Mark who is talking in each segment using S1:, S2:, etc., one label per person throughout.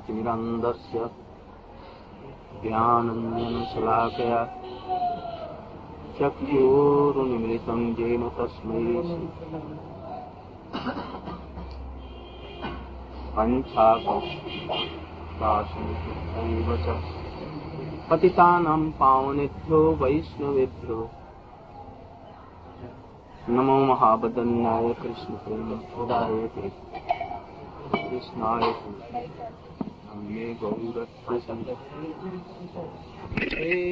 S1: ज्ञानतिमिरन्दस्य ज्ञानञ्जनशलाकया चक्षुरुन्मिलितं येन पावनेभ्यो वैष्णवेभ्यो। नमो महाबदन्याय कृष्णप्रेमदाय कृष्णाय। हे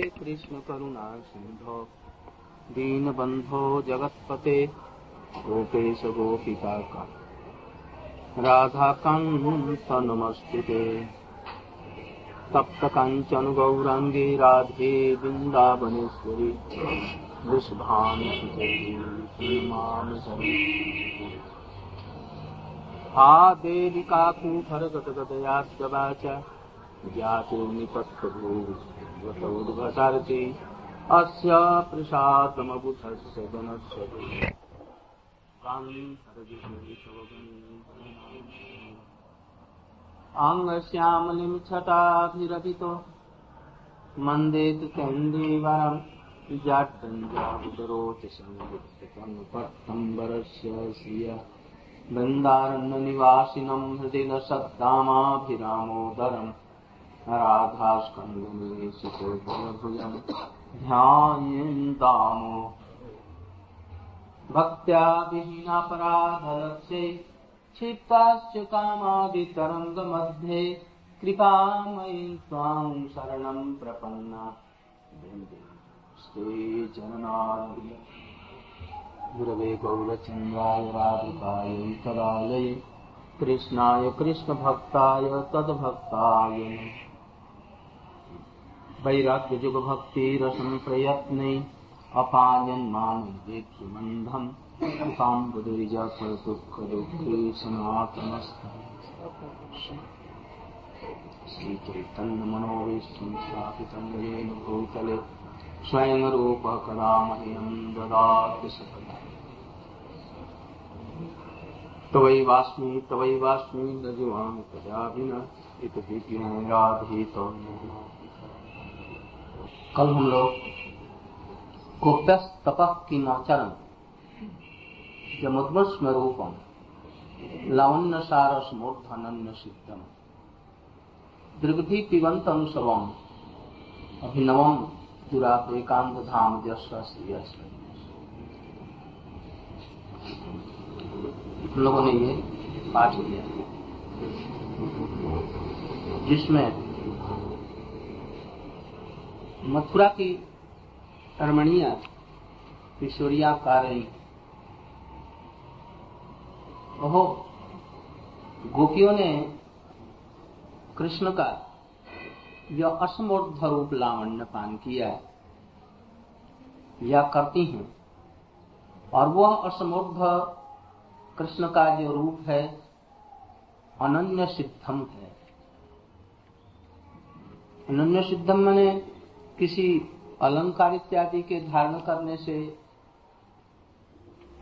S1: कृष्ण करुणा सिन्धो दीनबन्धो जगत्पते, गोपेश गोपिका राधाकान्त नमस्ते ते तप्त काञ्चन गौराङ्गे राधे वृन्दावनेश्वरी हा देवी काकुठरगतगदयाद्गवाच ज्ञातो निपत्तभूवतौद्भटार्ति अस्य प्रसादमबुधस्य गणस्य अङ्गश्यामलिं छटाभिरभितो। मन्देतु केन्दीवरम् जाड्डञ्जाबुदरोचसंयुक्तम्बरस्य श्रिय वृन्दारण्यनिवासिनं हृदि न सद्दामाभिरामोदरम्। राधास्कन्दमेशितोभुजम् ध्यायेन्दामो भक्त्या विहीनापराधलक्ष्ये क्षिप्ताश्च कामादितरङ्गमध्ये कृपामयी त्वां शरणं प्रपन्ना। श्रीजगन्नाथ गुरवे गौरचन्द्राय करालये कृष्णाय कृष्णभक्ताय तद्भक्ताय। वैराग्यजुगभक्तिरसं प्रयत्ने अपायन्मानवेक्षुमन्धम् काम्बुदुर्जफलदुःखदुःखे सनातनस्थम् श्रीचैतन्यमनोविष्टं स्थापितं येन भूतले स्वयं रूपकदा मह्यं ददाति सकदा तवैवास्मि न राधित कल हम लोग गोप्यस तपः की नौचरण जमुद्वस्म रूपम लावण्य सारस मूर्धनन्य सिद्धम दृग्धि पिबंतम शवम अभिनवम दुराप एकांत धाम जस्व हम लोगों ने ये पाठ किया। जिसमें मथुरा की रमणिया किशोरिया कार्य ओहो, गोपियों ने कृष्ण का यह असमूर्ध रूप लावण्य पान किया या करती हैं और वह असमूर्ध कृष्ण का जो रूप है, अनन्य सिद्धम है। अनन्य सिद्धम मैंने किसी अलंकार इत्यादि के धारण करने से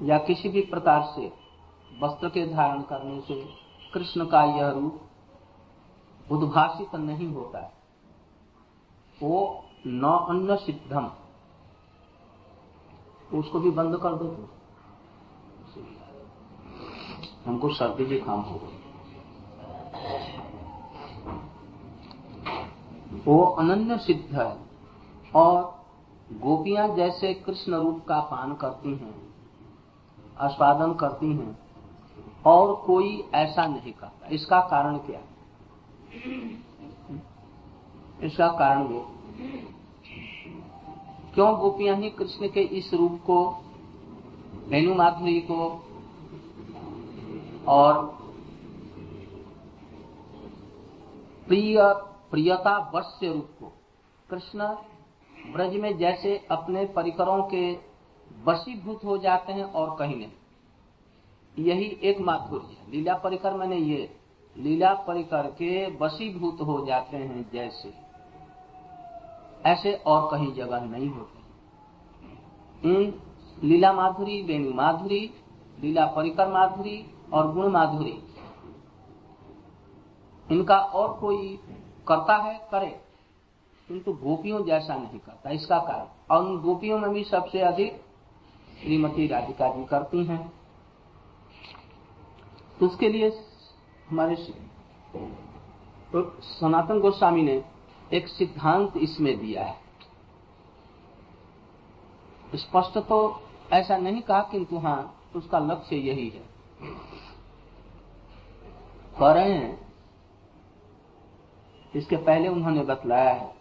S1: या किसी भी प्रकार से वस्त्र के धारण करने से कृष्ण का यह रूप उद्भाषित नहीं होता है। वो न अन्न सिद्धम। उसको भी बंद कर दो। हमको सर्दी जुकाम हो गई। वो अनन्य सिद्ध है। और गोपियाँ जैसे कृष्ण रूप का पान करती हैं, आस्वादन करती हैं, और कोई ऐसा नहीं करता। इसका कारण क्या? इसका कारण वो। क्यों गोपियाँ ही कृष्ण के इस रूप को वेणु माधुरी को और प्रिय, प्रियता वश्य रूप को। कृष्ण ब्रज में जैसे अपने परिकरों के वशीभूत हो जाते हैं और कहीं नहीं। यही एक माधुर्य है। लीला परिकर मैंने ये, लीला परिकर के वशीभूत हो जाते हैं जैसे। ऐसे और कहीं जगह नहीं होते। लीला माधुरी वेणु माधुरी, लीला परिकर माधुरी और गुण माधुरी इनका और कोई करता है, करे। किंतु गोपियों जैसा नहीं करता। इसका कारण, और उन गोपियों में भी सबसे अधिक श्रीमती राधिका जी करती हैं। तो उसके लिए हमारे तो सनातन गोस्वामी ने एक सिद्धांत इसमें दिया है। स्पष्ट तो ऐसा नहीं कहा, किंतु हाँ उसका लक्ष्य यही है। कह रहे हैं, इसके पहले उन्होंने बतलाया है,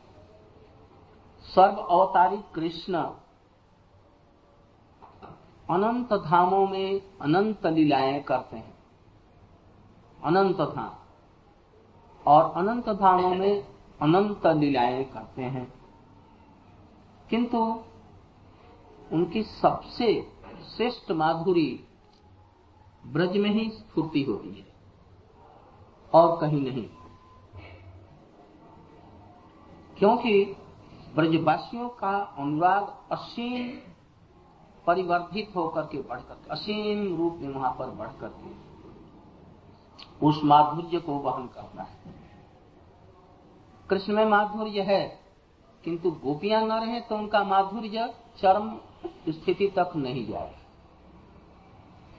S1: सर्व अवतारी कृष्ण अनंत धामों में अनंत लीलाएँ करते हैं। अनंत धाम। और अनंत धामों में अनंत लीलाएँ करते हैं। किंतु उनकी सबसे श्रेष्ठ माधुरी ब्रज में ही स्फूर्ति होती है। और कहीं नहीं। क्योंकि ब्रजवासियों का अनुराग असीम परिवर्धित होकर के बढ़कर असीम रूप में वहाँ पर बढ़कर के, उस माधुर्य को वहन करना है। कृष्ण में माधुर्य है, किंतु गोपियाँ न रहे तो उनका माधुर्य चरम स्थिति तक नहीं जाए।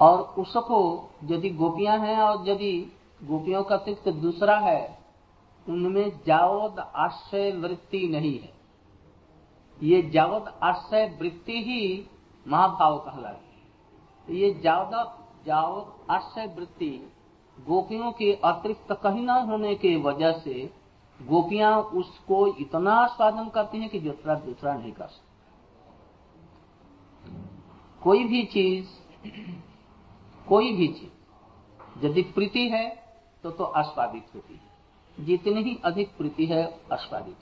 S1: और उसको यदि गोपियाँ हैं और यदि गोपियों का तिक्त दूसरा है, उनमें जावद आश्रय वृत्ति नहीं है। ये जावद आश्रय वृत्ति ही महाभाव कहलाती ये ज़्यादा जावद आश्रय वृत्ति गोपियों के अतिरिक्त कहीं न होने के वजह से गोपियाँ उसको इतना आस्वादन करती हैं कि दूसरा दूसरा नहीं कर सकता। कोई भी चीज़ कोई भी चीज़। यदि प्रीति है तो तो आस्वादित होती है। जितनी ही अधिक प्रीति है, आस्वादित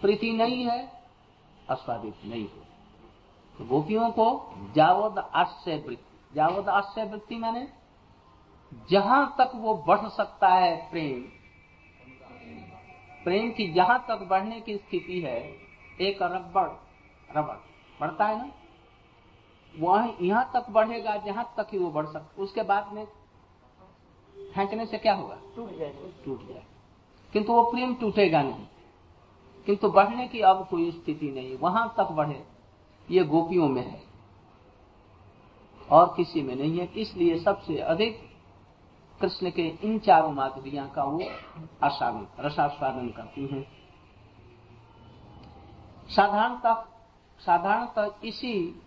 S1: प्रीति नहीं है, आस्वादित नहीं हो। तो गोपियों को जावद आश्रय वृत्ति, जावद आश्रय वृत्ति मैंने, जहाँ तक वो बढ़ सकता है प्रेम प्रेम की जहाँ तक बढ़ने की स्थिति है, एक रबड़ रबड़, बढ़ता है ना? वह यहाँ तक बढ़ेगा जहाँ तक ही वो बढ़ सकता उसके बाद में फेंकने से क्या होगा?
S2: टूट जाएगा।
S1: टूट जाए किंतु वो प्रेम टूटेगा नहीं। किंतु बढ़ने की अब कोई स्थिति नहीं। वहाँ तक बढ़े ये गोपियों में है। और किसी में नहीं है। इसलिए सबसे अधिक कृष्ण के इन चारों माधुरिया का वो आस्वादन रसास्वादन करती हैं। साधारणतः साधारणतः इसी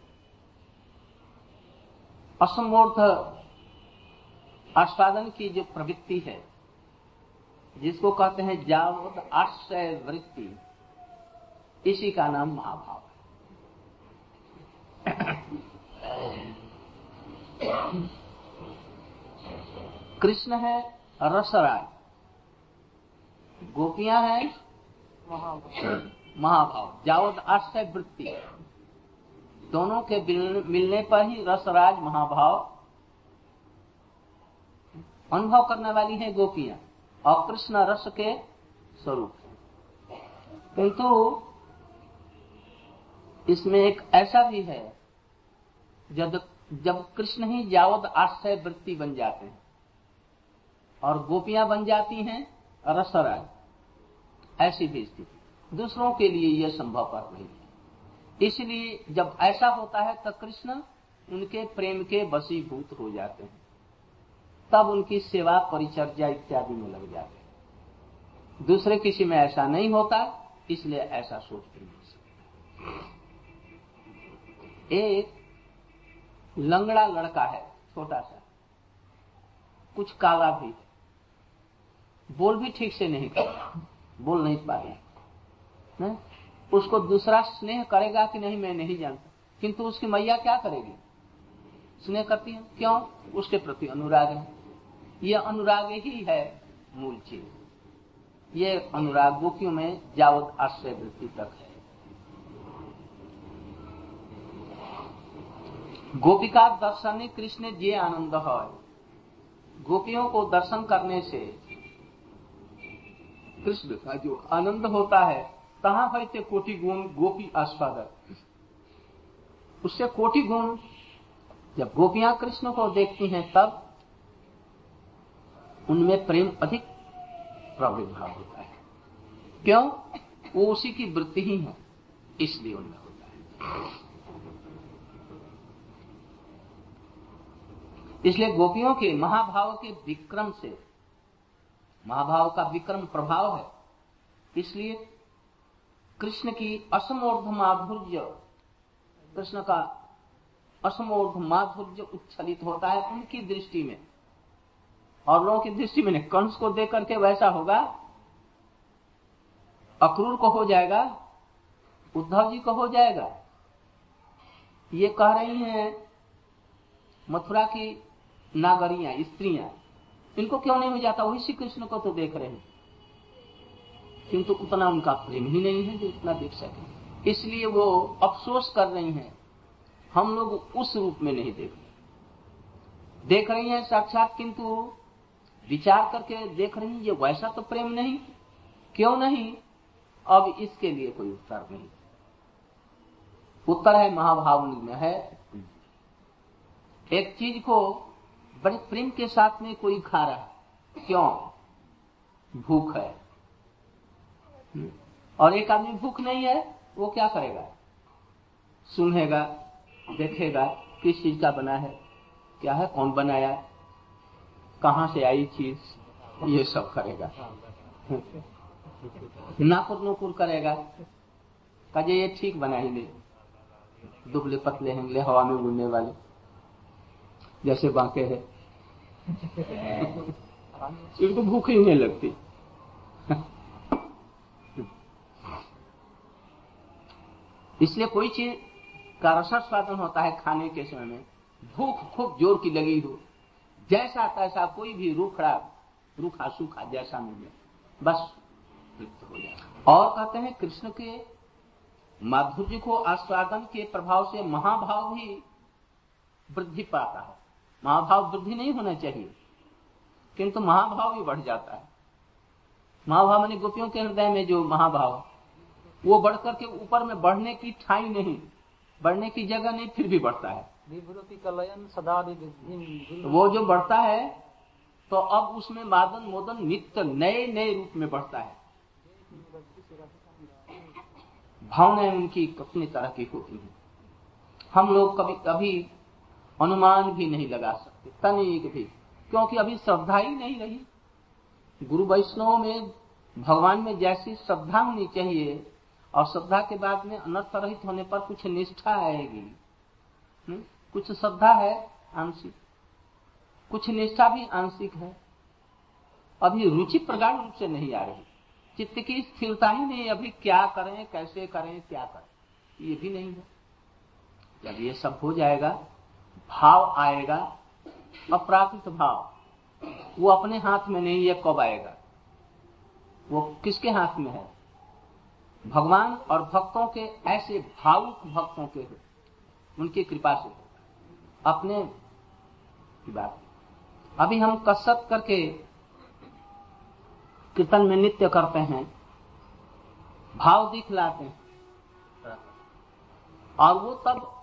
S1: असमोर्थ आस्वादन की जो प्रवृत्ति है जिसको कहते हैं जावत आश्रय वृत्ति इसी का नाम महाभाव है। कृष्ण है रसराय गोपियाँ हैं महाभाव। जावत आश्रय वृत्ति। दोनों के मिलने पर ही रसराज महाभाव अनुभव करने वाली है गोपियाँ, और कृष्ण रस के स्वरूप किंतु इसमें एक ऐसा भी है, जब जब कृष्ण ही जावत आश्रय वृत्ति बन जाते हैं, और गोपियाँ बन जाती हैं रसराज, ऐसी भी स्थिति। दूसरों के लिए यह संभव पर नहीं है। इसलिए जब ऐसा होता है तब कृष्ण उनके प्रेम के वसीभूत हो जाते हैं। तब उनकी सेवा, परिचर्या इत्यादि में लग जाते हैं। दूसरे किसी में ऐसा नहीं होता, इसलिए ऐसा सोच नहीं सकता एक लंगड़ा लड़का है, छोटा सा। कुछ काला भी बोल भी ठीक से नहीं कर बोल नहीं पा रहे उसको दूसरा स्नेह करेगा कि नहीं, मैं नहीं जानता। किंतु उसकी मैया क्या करेगी? स्नेह करती है। क्यों? उसके प्रति अनुराग है। यह अनुराग ही है मूल चीज़। ये अनुराग गोपियों में जावत आश्रय वृत्ति तक है। गोपिका दर्शन कृष्ण जे आनंद है गोपियों को दर्शन करने से कृष्ण का जो आनंद होता है कहा है कोटि गुण गोपी आस्वादक? उससे कोटि गुण, जब गोपियाँ कृष्ण को देखती हैं तब उनमें प्रेम अधिक प्राविर्भाव होता है। क्यों? वो उसी की वृत्ति ही है, इसलिए उनमें होता है। इसलिए गोपियों के महाभाव के विक्रम से, महाभाव का विक्रम प्रभाव है, इसलिए कृष्ण की असमोर्ध माधुर्य। कृष्ण का असमोर्ध माधुर्य उच्छलित होता है उनकी दृष्टि में। और लोगों की दृष्टि में कंस को देख करके वैसा होगा। अक्रूर को हो जाएगा, उद्धव जी को हो जाएगा। ये कह रही हैं मथुरा की नागरिया, स्त्रियाँ। इनको क्यों नहीं हो जाता? वही श्री कृष्ण को तो देख रहे हैं। किंतु उतना उनका प्रेम ही नहीं है जो इतना देख सके। इसलिए वो अफसोस कर रही हैं। हम लोग उस रूप में नहीं देख रहे। देख रही हैं साक्षात, किंतु विचार करके देख रही ये वैसा तो प्रेम नहीं। क्यों नहीं? अब इसके लिए कोई उत्तर नहीं। उत्तर है महाभाव में है। एक चीज़ को बड़े प्रेम के साथ में कोई खा रहा है। क्यों? भूख है। और एक आदमी भूख नहीं है, वो क्या करेगा? सुनेगा, देखेगा, किस चीज़ का बना है, क्या है, कौन बनाया, कहाँ से आई चीज़, ये सब करेगा। नाकुर नुकुर करेगा। कहे, ये ठीक बना ही नहीं दुबले पतले हैं हवा में उड़ने वाले। जैसे बांके है। इनको भूख ही नहीं लगती। इसलिए कोई चीज़ का रसद स्वादन होता है खाने के समय में, भूख खूब ज़ोर की लगी हो, जैसा तैसा कोई भी रूखड़ा रूखा सूखा जैसा मिले बस तृप्त हो जाए। और कहते हैं कृष्ण के माधुर्य को आस्वादन के प्रभाव से महाभाव भी वृद्धि पाता है। महाभाव वृद्धि नहीं होना चाहिए, किंतु महाभाव भी बढ़ जाता है। महाभाव मैंने गोपियों के हृदय में जो महाभाव वो बढ़ करके ऊपर में बढ़ने की ठाई नहीं बढ़ने की जगह नहीं फिर भी बढ़ता है। वो जो बढ़ता है तो अब उसमें मादन मोदन नित्य नए नए रूप में बढ़ता है। भावनाएँ उनकी कितनी तरह की होती हैं। हम लोग कभी कभी अनुमान भी नहीं लगा सकते तनिक भी क्योंकि अभी श्रद्धा ही नहीं रही। गुरु वैष्णव में भगवान में जैसी श्रद्धा होनी चाहिए और श्रद्धा के बाद में अनर्थ रहित होने पर कुछ निष्ठा आएगी। हम्म? कुछ श्रद्धा है, आंशिक। कुछ निष्ठा भी आंशिक है। अभी रुचि प्रगाढ़ रूप से नहीं आ रही। चित्त की स्थिरता ही नहीं, अभी क्या करें, कैसे करें, क्या करें? ये भी नहीं है। जब ये सब हो जाएगा, भाव आएगा अपराकृत भाव, वो अपने हाथ में नहीं है, कब आएगा? वो किसके हाथ में है? भगवान और भक्तों के, ऐसे भावुक भक्तों के हो। उनकी कृपा से। अपने की बात। अभी हम कसरत करके कीर्तन में नित्य करते हैं। भाव दिखलाते हैं। और वो तब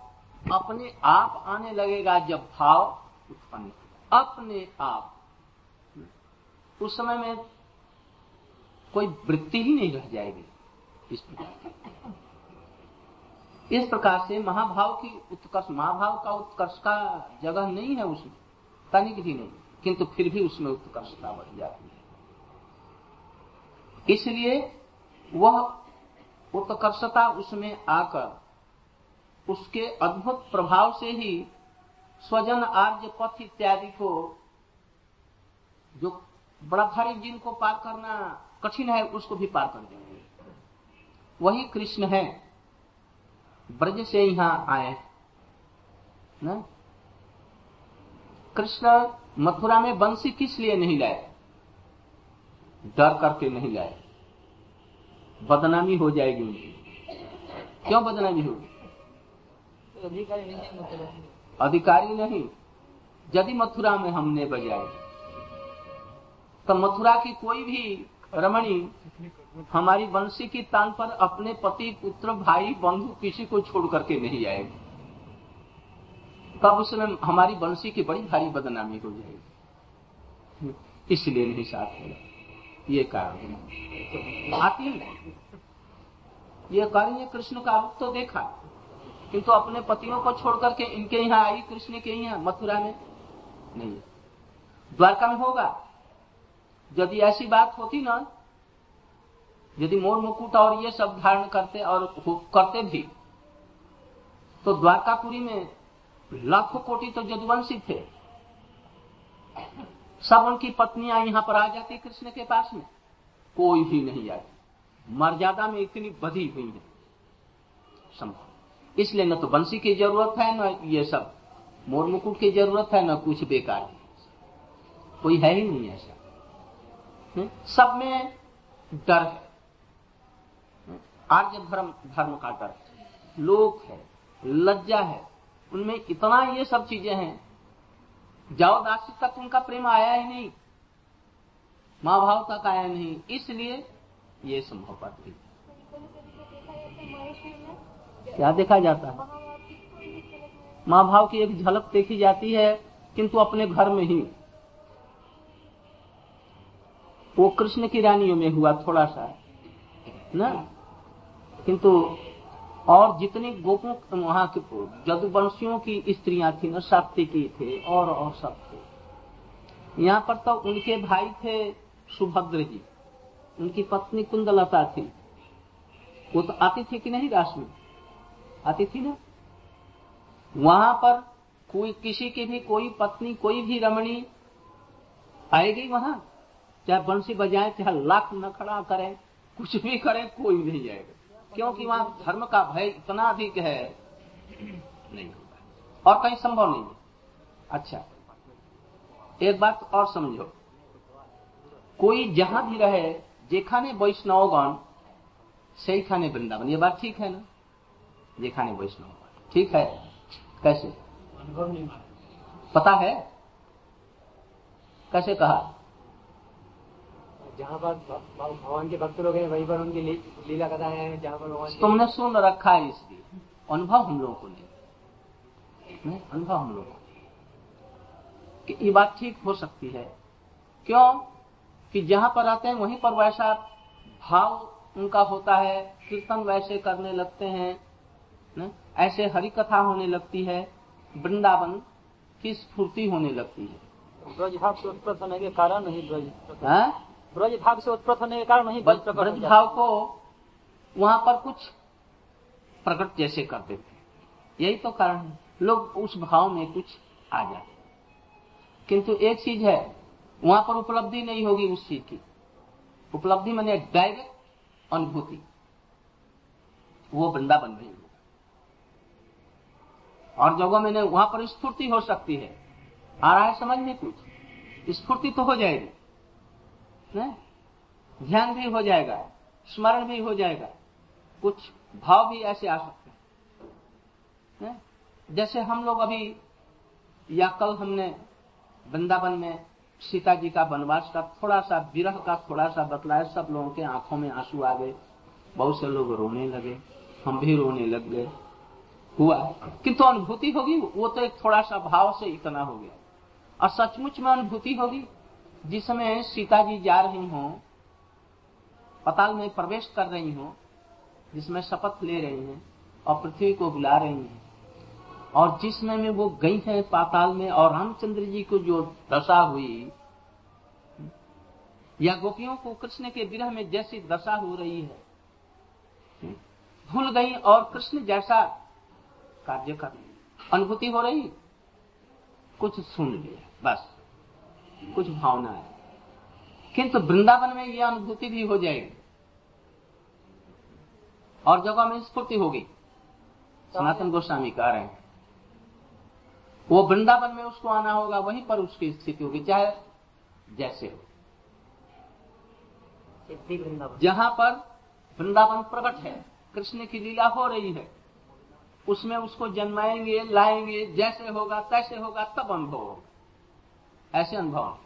S1: अपने आप आने लगेगा जब भाव उत्पन्न अपने आप। उस समय में कोई वृत्ति ही नहीं रह जाएगी। इस प्रकार। इस प्रकार से महाभाव की उत्कर्ष, महाभाव का उत्कर्ष का जगह नहीं है उसमें तनिक भी नहीं किंतु फिर भी उसमें उत्कर्षता बढ़ जाती है। इसलिए वह उत्कर्षता उसमें आकर, उसके अद्भुत प्रभाव से ही स्वजन आर्य पथ इत्यादि को, जो बड़ा भारी जिनको पार करना कठिन है, उसको भी पार कर देंगे। वही कृष्ण है। ब्रज से यहाँ आए। न? कृष्ण मथुरा में बंसी किस लिए नहीं लाए? डर करके नहीं लाए। बदनामी हो जाएगी उनकी। क्यों बदनामी होगी? अधिकारी नहीं यदि मथुरा में हमने बजाए तो मथुरा की कोई भी रमणी, हमारी वंशी की तान पर अपने पति, पुत्र, भाई, बंधु किसी को छोड़ करके नहीं आएगी तब उसमें हमारी वंशी की बड़ी भारी बदनामी हो जाएगी। इसलिए नहीं साथ होगा ये कारण आती है। ये कारण ये कृष्ण का रूप तो देखा। किंतु अपने पतियों को छोड़ करके इनके यहाँ आई, कृष्ण के यहाँ, मथुरा में नहीं। द्वारका में होगा। यदि ऐसी बात होती ना, यदि मोर मुकुट और ये सब धारण करते और करते भी तो द्वारकापुरी में लाखों कोटि तो जदुवंशी थे। सब उनकी पत्नियाँ यहाँ पर आ जाती कृष्ण के पास में। कोई भी नहीं आती। मर्यादा में इतनी बधी हुई है। संभव। इसलिए न तो बंसी की ज़रूरत है, न ये सब। मोर मुकुट की ज़रूरत है, न कुछ बेकार कोई है ही नहीं ऐसा? सब में डर है। हम्म? आर्य धर्म धर्म का डर लोक है, लज्जा है, उनमें इतना ये सब चीज़ें हैं। जाओ दासी तक उनका प्रेम आया ही नहीं, माँ भाव तक आया नहीं, इसलिए ये संभव पाती क्या देखा जाता? है माँ भाव की एक झलक देखी जाती है, किंतु अपने घर में ही। वो कृष्ण की रानियों में हुआ थोड़ा सा, ना? किंतु और जितने गोपों वहाँ के जदुवंशियों की स्त्रियाँ थी न की थे, और और सब थे। यहाँ पर तो उनके भाई थे सुभद्र जी। उनकी पत्नी कुंदलता थी। वो तो आती थी कि नहीं रास में? आती थी ना? वहाँ पर कोई किसी की भी, कोई पत्नी, कोई भी रमणी आएगी वहाँ? चाहे बंसी बजाए चाहे लाख न खड़ा करें कुछ भी करें कोई नहीं जाएगा। क्योंकि वहाँ धर्म का भय इतना अधिक है नहीं होगा। और कहीं संभव नहीं है। अच्छा एक बात और समझो। कोई जहाँ भी रहे जेखाने वैष्णवगण सही खाने वृंदावन ये बात ठीक है ना? जेखाने वैष्णव ठीक है? कैसे? पता है? कैसे कहा?
S2: जहाँ पर भगवान के भक्त लोग हैं वहीं पर उनकी लीला कथा है जहाँ पर भगवान
S1: तुमने सुन रखा है इसलिए। अनुभव हम लोगों को नहीं। अनुभव हम लोगों को कि ये बात ठीक हो सकती है। क्यों? कि जहाँ पर आते हैं वहीं पर वैसा भाव उनका होता है। कीर्तन वैसे करने लगते हैं। न? ऐसे हरि कथा होने लगती है। वृंदावन की स्फूर्ति होने लगती है।
S2: ब्रज भाव के कारण नहीं ब्रज। ब्रज भाव से उत्पन्न होने के कारण नहीं
S1: ब्रज भाव को वहाँ पर कुछ प्रकट जैसे कर देते यही तो कारण है। लोग उस भाव में कुछ आ जाते किंतु एक चीज़ है वहाँ पर उपलब्धि नहीं होगी उस चीज़ की। उपलब्धि मैंने डायरेक्ट अनुभूति। वो वृंदावन में होगा। और जगह मैंने वहाँ पर स्फूर्ति हो सकती है। आ रहा है समझ में कुछ? स्फूर्ति तो हो जाएगी। ध्यान भी हो जाएगा, स्मरण भी हो जाएगा, कुछ भाव भी ऐसे आ सकते हैं। जैसे हम लोग अभी, या कल हमने वृंदावन में सीता जी का वनवास का थोड़ा सा विरह का थोड़ा सा बतलाया, सब लोगों के आँखों में आँसू आ गए, बहुत से लोग रोने लगे, हम भी रोने लग गए। हुआ। किंतु अनुभूति होगी, वो तो एक थोड़ा सा भाव से इतना हो गया। और सचमुच में अनुभूति होगी जिस समय सीता जी जा रही हो, पताल में प्रवेश कर रही हो, जिसमें शपथ ले रही हैं और पृथ्वी को बुला रही हैं। और जिसमें में वो गई है पाताल में और रामचंद्र जी को जो दशा हुई, या गोपियों को कृष्ण के विरह में जैसी दशा हो रही है, भूल गई और कृष्ण जैसा कार्य कर अनुभूति हो रही? कुछ सुन लिया, बस। कुछ भावना है। किंतु वृंदावन में यह अनुभूति भी हो जाएगी। और जगह में स्फूर्ति होगी सनातन गोस्वामी कह रहे हैं वो वृंदावन में उसको आना होगा वहीं पर उसकी स्थिति होगी चाहे जैसे हो। जहाँ पर वृंदावन प्रकट है कृष्ण की लीला हो रही है उसमें उसको जन्माएँगे लाएँगे जैसे होगा तैसे होगा तब अनुभव होगा। ऐसे अनुभव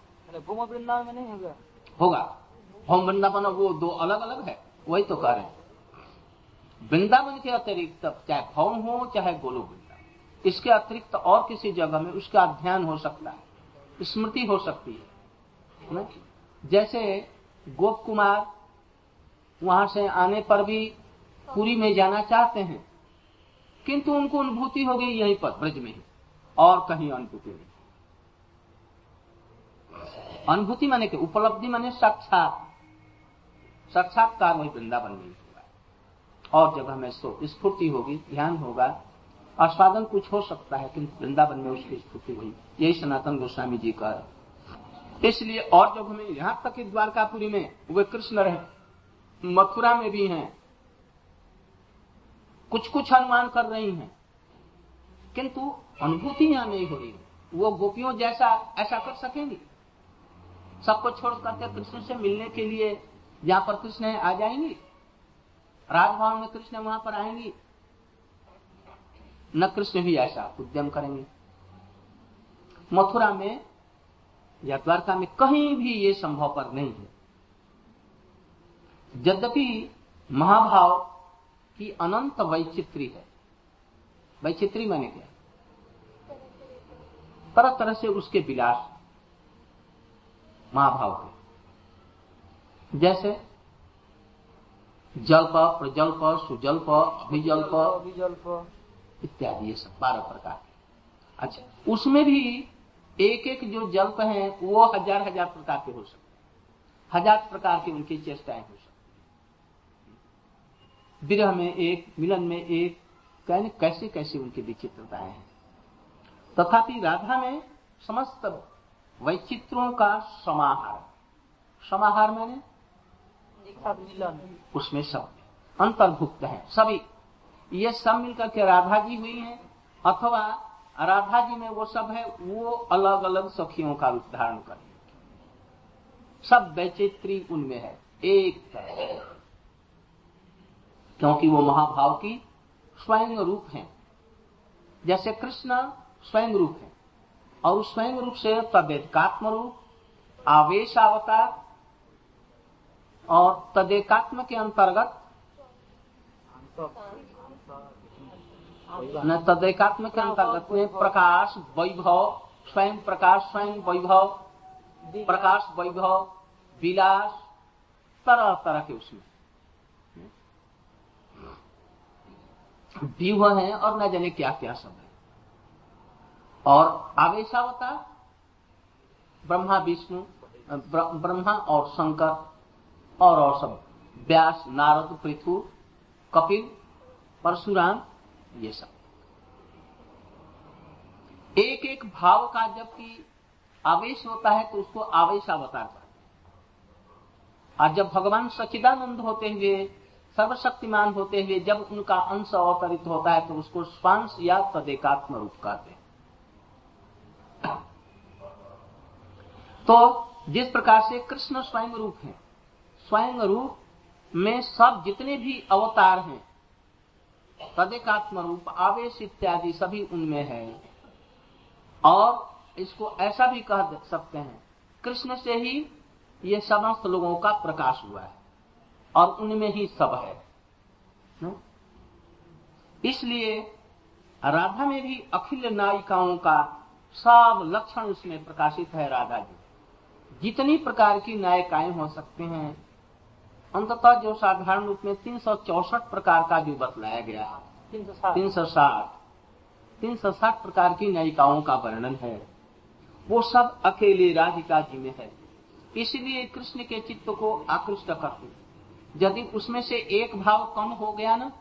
S2: भूम वृंदावन में नहीं होगा?
S1: होगा। भूम वृंदावन वो दो अलग अलग है। वही तो कह रहे हैं। वृंदावन के अतिरिक्त चाहे भौम हो चाहे गोलू वृंदावन। इसके अतिरिक्त और किसी जगह में उसका अध्ययन हो सकता है। स्मृति हो सकती है। जैसे गोप कुमार वहाँ से आने पर भी पुरी में जाना चाहते हैं किंतु उनको अनुभूति हो गई यहीं पर ब्रज में ही और कहीं अनुभूति नहीं अनुभूति माने के, उपलब्धि माने साक्षात। साक्षात्कार वही वृंदावन में होगा। और जब हमें स्फूर्ति होगी, ध्यान होगा, आस्वादन कुछ हो सकता है, किंतु वृंदावन में उसकी स्फूर्ति हुई यही सनातन गोस्वामी जी का। इसलिए और जब हमें यहाँ तक द्वारकापुरी में, वे कृष्ण रहे, मथुरा में भी हैं कुछ कुछ अनुमान कर रही हैं, किंतु अनुभूति यहाँ नहीं हो रही। वो गोपियों जैसा, ऐसा कर सकेंगी? सबको छोड़ करके कृष्ण से मिलने के लिए जहाँ पर कृष्ण आ जाएँगी? राजभवन में कृष्ण वहाँ पर आएँगी? न कृष्ण भी ऐसा उद्यम करेंगे। मथुरा में या द्वारका में कहीं भी ये संभव पर नहीं है। यद्यपि महाभाव की अनंत वैचित्री है। वैचित्री मैंने क्या? तरह तरह से उसके विलास। महाभाव के। जैसे जल्प प्रजल्प सुजल्प अभिजल्प
S2: विजल्प
S1: इत्यादि ये सब बारह प्रकार के। अच्छा उसमें भी एक एक जो जल्प है वो हज़ार हज़ार प्रकार के हो सकते हज़ार प्रकार की उनकी चेष्टाएँ हो सकती विरह में एक मिलन में एक कहने कैसे कैसे उनकी विचित्रताएँ हैं। तथापि राधा में समस्त वैचित्रों का समाहार। समाहार मैंने? उसमें सब अंतर्भुक्त है सभी। ये सब मिलकर के राधा जी हुई है अथवा राधा जी में वो सब है वो अलग अलग सखियों का रूप धारण कर सब वैचित्री उनमें है एक है। क्योंकि वो महाभाव की स्वयं रूप है। जैसे कृष्ण स्वयं रूप है। और स्वयं रूप से तदेकात्म रूप आवेश अवतार और तदेकात्म के अंतर्गत न तदेकात्म के अंतर्गत में प्रकाश वैभव, स्वयं प्रकाश, स्वयं वैभव, प्रकाश वैभव, विलास, तरह तरह के उसमें। व्यूह है और न जाने क्या क्या सब है। और आवेशावता ब्रह्मा, विष्णु ब्रह्मा और शंकर और और सब, व्यास, नारद, पृथु, कपिल, परशुराम, ये सब। एक एक भाव का जबकि आवेश होता है तो उसको आवेश अवतार कहते और जब भगवान सचिदानंद होते हुए, सर्वशक्तिमान होते हुए जब उनका अंश अवतरित होता है तो उसको स्वांश या तदेकात्म रूप कहते हैं। तो जिस प्रकार से कृष्ण स्वयं रूप है, स्वयं रूप में सब जितने भी अवतार हैं तदेकात्म रूप आवेश इत्यादि सभी उनमें है। और इसको ऐसा भी कह सकते हैं, कृष्ण से ही ये समस्त लोगों का प्रकाश हुआ है, और उनमें ही सब है। इसलिए राधा में भी अखिल नायिकाओं का सब लक्षण उसमें प्रकाशित है राधा जी। जितनी प्रकार की नायिकाएँ हो सकते हैं अंततः जो साधारण रूप में तीन सौ चौसठ प्रकार का जो बतलाया गया
S2: तीन सौ
S1: तीन सौ साठ। तीन सौ साठ प्रकार की नायिकाओं का वर्णन है। वो सब अकेले राधिका जी में है। इसलिए कृष्ण के चित्त को आकृष्ट करते यदि उसमें से एक भाव कम हो गया ना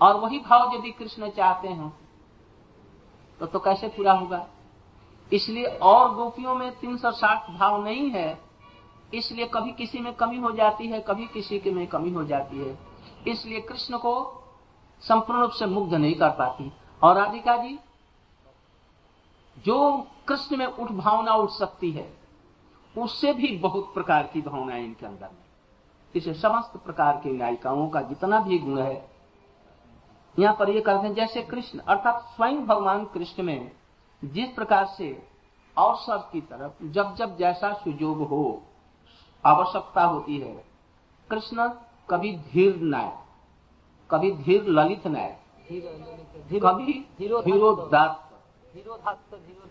S1: और वही भाव यदि कृष्ण चाहते हैं तो तो कैसे पूरा होगा? इसलिए और गोपियों में 360 भाव नहीं है। इसलिए कभी किसी में कमी हो जाती है, कभी किसी के में कमी हो जाती है। इसलिए कृष्ण को संपूर्ण रूप से मुग्ध नहीं कर पाती। और राधिका जी, जो कृष्ण में उठ भावना उठ सकती है, उससे भी बहुत प्रकार की भावनाएँ इनके अंदर में। इसे समस्त प्रकार की नायिकाओं का जितना भी गुण है, यहाँ पर ये कहते हैं, जैसे कृष्ण, अर्थात स्वयं भगवान कृष्ण में जिस प्रकार से सब की तरफ़, जब जब जैसा सुजोग हो, आवश्यकता होती है, कृष्ण कभी धीर नायक कभी धीर ललित नायक कभी धीरोदात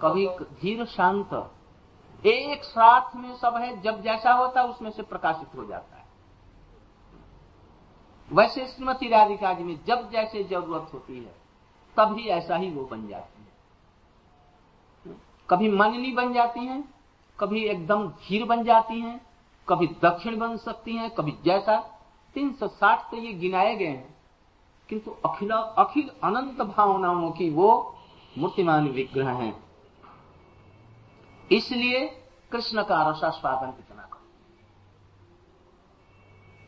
S1: कभी धीर शांत। एक साथ में सब है, जब जैसा होता है, उसमें से प्रकाशित हो जाता है। वैसे श्रीमती राधिका जी में जब जैसे ज़रूरत होती है, तभी ऐसा ही वो बन जाता है। कभी मननी बन जाती हैं, कभी एकदम धीर बन जाती हैं, कभी दक्षिण बन सकती हैं, कभी जैसा। तीन सौ साठ तो ये गिनाए गए हैं। किंतु अखिल अखिल अनंत भावनाओं की वो मूर्तिमान विग्रह हैं। इसलिए कृष्ण का रसास्वादन इतना करो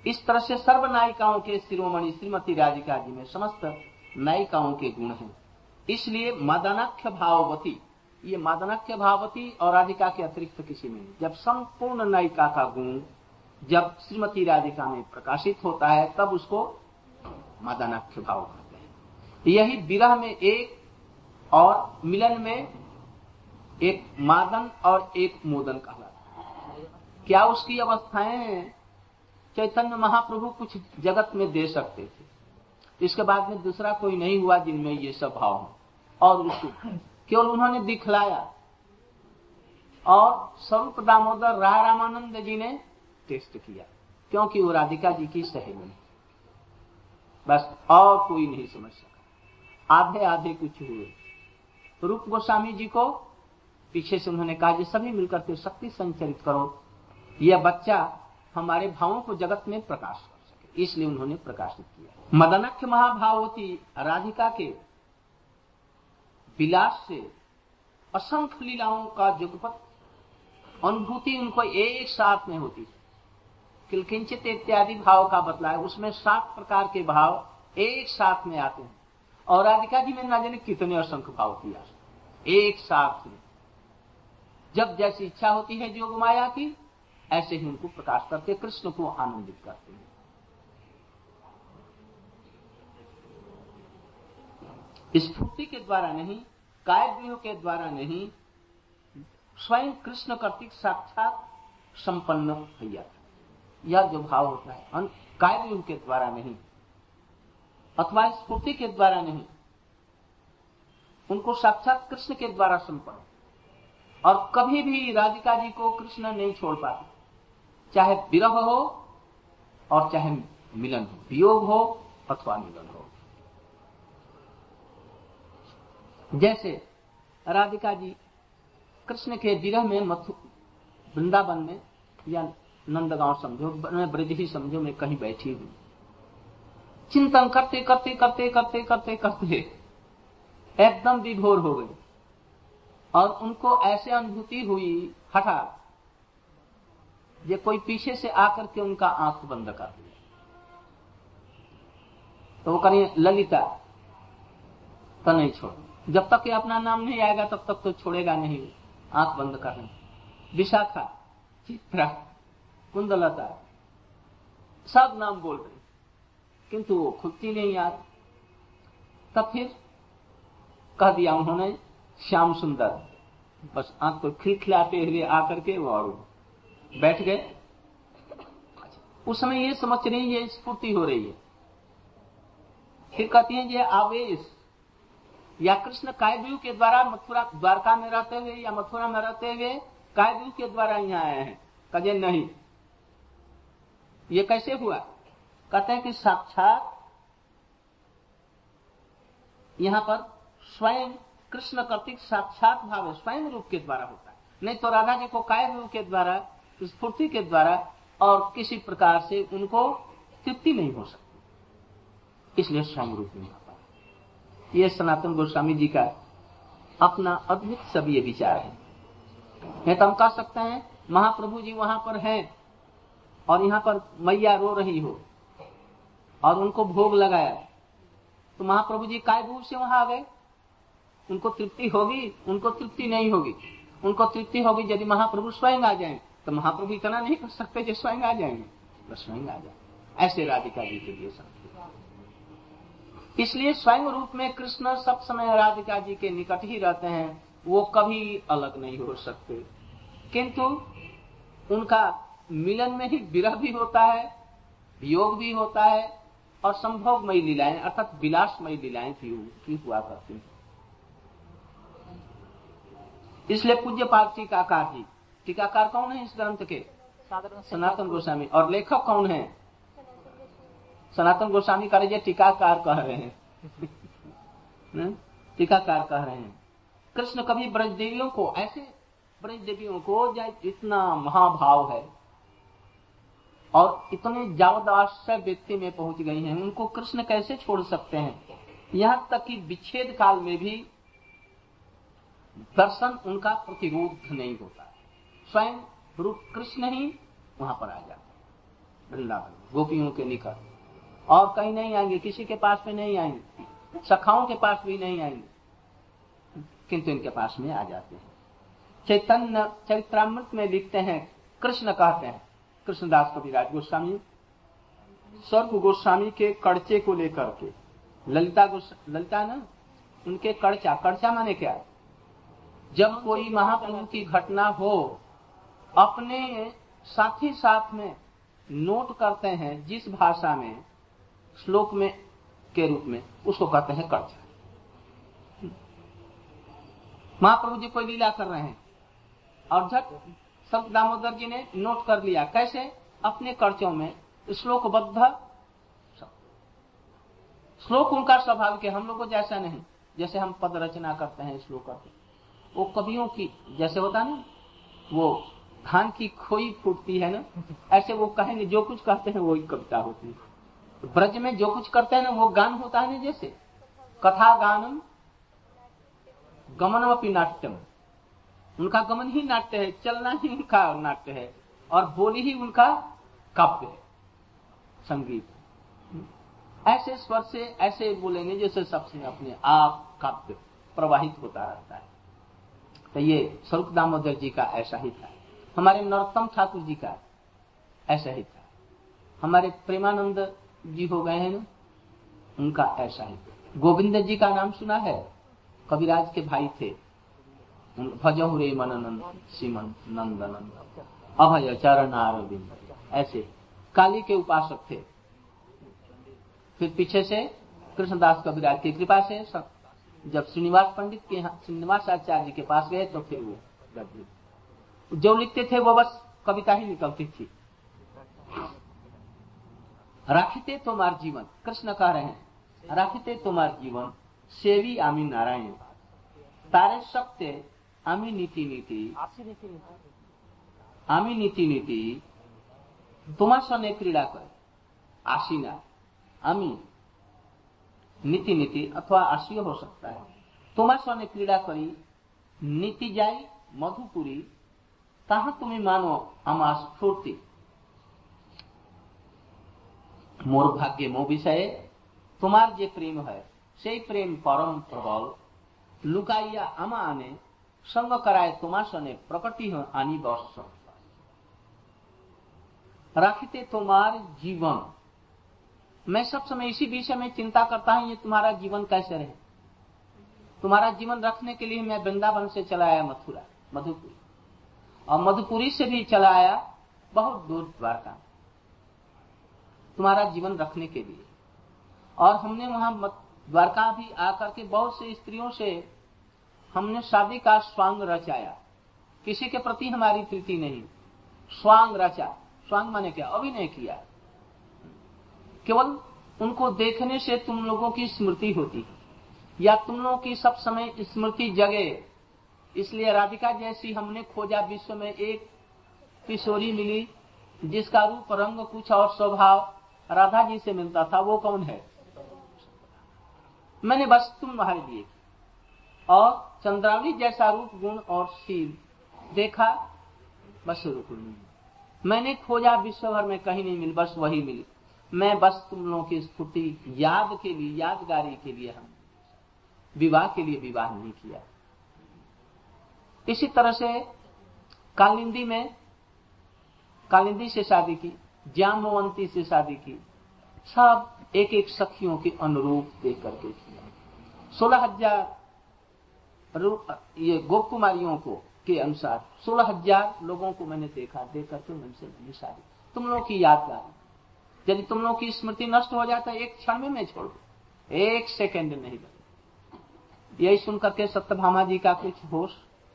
S1: इस तरह से सर्व नायिकाओं के शिरोमणि श्रीमती राधिका जी में समस्त नायिकाओं के गुण हैं। इसलिए मदनाख्य भाववती ये मदनाख्य भाववती और राधिका के अतिरिक्त किसी में जब संपूर्ण नायिका का गुण जब श्रीमती राधिका में प्रकाशित होता है, तब उसको मदनाख्य भाव कहते हैं। यही विरह में एक और मिलन में एक मादन और एक मोदन कहलाता है। क्या उसकी अवस्थाएँ चैतन्य महाप्रभु कुछ जगत में दे सकते थे? इसके बाद में दूसरा कोई नहीं हुआ जिनमें ये सब भाव हो। और उसको केवल उन्होंने दिखलाया। और स्वरूप दामोदर राय रामानंद जी ने टेस्ट किया, क्योंकि वो राधिका जी की सहेली बस और कोई नहीं समझ सका। आधे आधे कुछ हुए। रूप गोस्वामी जी को पीछे से उन्होंने कहा सभी मिलकर के शक्ति संचरित करो। यह बच्चा हमारे भावों को जगत में प्रकाश कर सके। इसलिए उन्होंने प्रकाशित किया। मदनख्य महाभावती राधिका के विलास से असंख्य लीलाओं का जुगपत, अनुभूति उनको एक साथ में होती किलकिंचित इत्यादि भाव का बदला है, उसमें सात प्रकार के भाव एक साथ में आते हैं। और राधिका जी में न जाने कितने असंख्य भाव किया। एक साथ में। जब जैसी इच्छा होती है योग माया की, ऐसे ही उनको प्रकाश करके कृष्ण को आनंदित करते हैं। स्फूर्ति के द्वारा नहीं कायगृह के द्वारा नहीं, स्वयं कृष्ण कर्तिक साक्षात संपन्न भैया यह जो भाव होता है कायगृह के द्वारा नहीं, अथवा स्फूर्ति के द्वारा नहीं, उनको साक्षात कृष्ण के द्वारा संपन्न। और कभी भी राधिका जी को कृष्ण नहीं छोड़ पाते। चाहे विरह हो, और चाहे मिलन हो, वियोग हो, अथवा मिलन हो। जैसे राधिका जी कृष्ण के विरह में मथु वृंदावन में, या नंदगांव समझो ब्रज ही समझो, मैं कहीं बैठी हूँ। चिंतन करते करते करते करते करते करते एकदम विभोर हो गई। और उनको ऐसे अनुभूति हुई, हठात, ये कोई पीछे से आकर के उनका आँख बंद कर दिया। तो वो करें ललिता तो नहीं छोड़। जब तक ये अपना नाम नहीं आएगा, तब तक तो छोड़ेगा नहीं। आँख बंद करने। विशाखा, चित्रा, कुंदलता, सब नाम बोल रहे किंतु वो खुदती नहीं याद। तब फिर कह दिया उन्होंने, श्याम सुंदर। बस आँख को खिलखिलाते हुए आकर के वो और बैठ गए। उस समय ये समझ रही ये स्फूर्ति हो रही है। फिर कहती है, ये आवेश या कृष्ण कायदू के द्वारा मथुरा द्वारका में रहते हुए या मथुरा में रहते हुए कायदू के द्वारा यहाँ आए हैं? कजे नहीं। ये कैसे हुआ? कहते हैं कि साक्षात यहाँ पर स्वयं कृष्ण कर्तिक साक्षात भाव स्वयं रूप के द्वारा होता है। नहीं तो राधा जी को काय रूप के द्वारा, स्फूर्ति के द्वारा और किसी प्रकार से उनको तृप्ति नहीं हो सकती। इसलिए स्वयं रूप में। ये सनातन गोस्वामी जी का अपना अद्भुत सब ये विचार है। नहीं तो हम कह सकते हैं, महाप्रभु जी वहाँ पर हैं और यहाँ पर मैया रो रही हो और उनको भोग लगाया। तो महाप्रभु जी काय रूप से वहाँ आ गए? उनको तृप्ति होगी, उनको तृप्ति नहीं होगी। उनको तृप्ति होगी यदि महाप्रभु स्वयं आ जाए तो महाप्रभु इतना नहीं कर सकते स्वयं आ जाएँगे तो स्वयं आ जाए। ऐसे राधिका जी के लिए समझ इसलिए स्वयं रूप में कृष्ण सब समय राधिका जी के निकट ही रहते हैं वो कभी अलग नहीं हो सकते। किंतु उनका मिलन में ही विरह भी होता है वियोग भी होता है और संभोगमयी लीलाएँ अर्थात विलासमयी लीलाएँ भी हुआ करती हैं। इसलिए पूज्य पाठ टीकाकार जी टीकाकार कौन है इस ग्रंथ के? सनातन गोस्वामी और लेखक कौन है? सनातन गोस्वामी का ये टीकाकार कह रहे हैं? टीकाकार कह रहे हैं। कृष्ण कभी ब्रज देवियों को, ऐसे ब्रज देवियों को इतना महाभाव है और इतने जावदाश्य व्यक्ति में पहुँच गई हैं, उनको कृष्ण कैसे छोड़ सकते हैं? यहाँ तक कि विच्छेद काल में भी दर्शन उनका प्रतिरोध नहीं होता स्वयं रूप कृष्ण ही वहाँ पर आ जाते वृंदावन, गोपियों के निकट। और कहीं नहीं आएँगे, किसी के पास में नहीं आएँगे, सखाओं के पास भी नहीं आएँगे, किंतु इनके पास में आ जाते हैं। चैतन्य, चरित्रामृत में लिखते हैं, कृष्ण कहते हैं, कृष्णदास कविराज गोस्वामी स्वर्ग गोस्वामी के कड़चे को लेकर के, ललिता गोस्वा ललिता ना, उनके कड़चा कड़चा माने क्या? जब कोई महाप्रभु की घटना हो, अपने साथी साथ में नोट करते हैं, जिस भाषा में श्लोक में, के रूप में, उसको कहते हैं कड़चा महाप्रभु जी कोई लीला कर रहे हैं। और झट सब दामोदर जी ने नोट कर लिया, कैसे? अपने कर्चों में, श्लोकबद्ध। श्लोक उनका स्वभाव के, हम लोगों जैसा नहीं, जैसे हम पद रचना करते हैं श्लोक करते वो कवियों की, जैसे होता ना, वो धान की खोई फूटती है ना, ऐसे वो कहेंगे, जो कुछ कहते हैं, वही कविता होती है। ब्रज में जो कुछ करते हैं ना, वो गान होता है ना जैसे। कथा गानम गमनम अपनी नाट्यम। उनका गमन ही नाट्य है, चलना ही उनका नाट्य है, और बोली ही उनका काव्य है, संगीत। ऐसे स्वर से, ऐसे बोलेंगे जैसे सबसे अपने आप काव्य प्रवाहित होता रहता है। तो ये स्वरूप दामोदर जी का ऐसा ही था। हमारे नरोत्तम ठाकुर जी का ऐसा ही था। हमारे प्रेमानंद जी हो गए हैं उनका ऐसा ही। गोविंद जी का नाम सुना है? कविराज के भाई थे। भजहु रे मननंद सिमन नंद नंद अभय चरण अरविंद ऐसे। काली के उपासक थे। फिर पीछे से कृष्णदास कविराज की कृपा से जब श्रीनिवास पंडित के यहाँ श्रीनिवास आचार्य के पास गए तो फिर वो जो लिखते थे वो बस कविता ही निकलती थी। राखते तुम्हार जीवन कृष्ण कह रहे हैं राखते तुम्हार जीवन सेवी आमी नारायण तारे सत्य आमी नीति नीति आमी नीति नीति তোমার সঙ্গে ক্রীড়া করে আসি না আমি नीति नीति अथवा आशियो हो सकता है তোমার সঙ্গে ক্রীড়া করি নীতি যাই মধুপুরী তাহা তুমি মানো আমার স্ফূর্তি মোর ভাগ্যে মো বিষয়ে তোমার যে প্রেম হয় সেই প্রেম পরম প্রবল লুকাইয়া আমা আনে সঙ্গ করায় তোমার সঙ্গে প্রকটি আনি বর্ষ रखते तुम्हार जीवन मैं सब समय इसी विषय में चिंता करता हूं ये तुम्हारा जीवन कैसे रहे तुम्हारा जीवन रखने के लिए मैं वृंदावन से चलाया मथुरा मधुपुरी और मधुपुरी से भी चलाया बहुत दूर द्वारका तुम्हारा जीवन रखने के लिए। और हमने वहाँ द्वारका भी आकर के बहुत से स्त्रियों से हमने शादी का स्वांग रचाया। किसी के प्रति हमारी प्रीति नहीं। स्वांग रचा। स्वांग माने क्या? अभिनय किया। केवल उनको देखने से तुम लोगों की स्मृति होती या तुम लोगों की सब समय स्मृति जगे। इसलिए राधिका जैसी हमने खोजा विश्व में एक किशोरी मिली, जिसका रूप, रंग, कुछ और स्वभाव राधा जी से मिलता था, वो कौन है? मैंने बस तुम्हारे लिए और चंद्रावली जैसा रूप, गुण और शील देखा, बस रुक मैंने खोजा विश्व भर में कहीं नहीं मिली, बस वही मिली। मैं बस तुम लोगों की स्फूर्ति याद के लिए, यादगारी के लिए हम विवाह के लिए विवाह नहीं किया। इसी तरह से कालिंदी में, कालिंदी से शादी की। जामवंती से शादी की। सब एक एक सखियों के अनुरूप देख करके किया। सोलह हज़ार ये गोप कुमारियों को, के अनुसार सोलह हज़ार लोगों को मैंने देखा, देख करके उनसे मैंने शादी। तुम लोगों की यादगार। यदि तुम लोगों की स्मृति नष्ट हो जाता, एक क्षण में मैं छोड़ एक सेकेंड नहीं लगे यही सुनकर के सत्यभामा जी का कुछ होश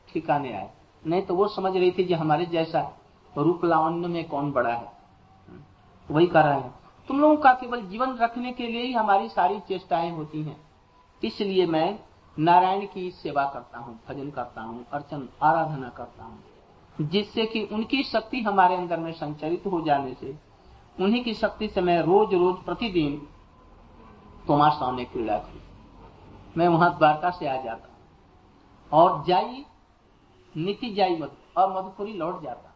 S1: ठिकाने आए। नहीं तो वो समझ रही थी कि हमारे जैसा रूप लावण्य में कौन बड़ा है। वही कर रहे हैं। तुम लोगों का केवल जीवन रखने के लिए ही हमारी सारी चेष्टाएँ होती हैं। इसलिए मैं नारायण की सेवा करता हूँ, भजन करता हूँ, अर्चन, आराधना करता हूँ, जिससे कि उनकी शक्ति हमारे अंदर में संचरित हो जाने से, उन्हीं की शक्ति से मैं रोज रोज प्रतिदिन तुम्हारे सामने क्रीड़ा करूँ। मैं वहाँ द्वारका से आ जाता और जाई नीति जाई मध, और मधुपुरी लौट जाता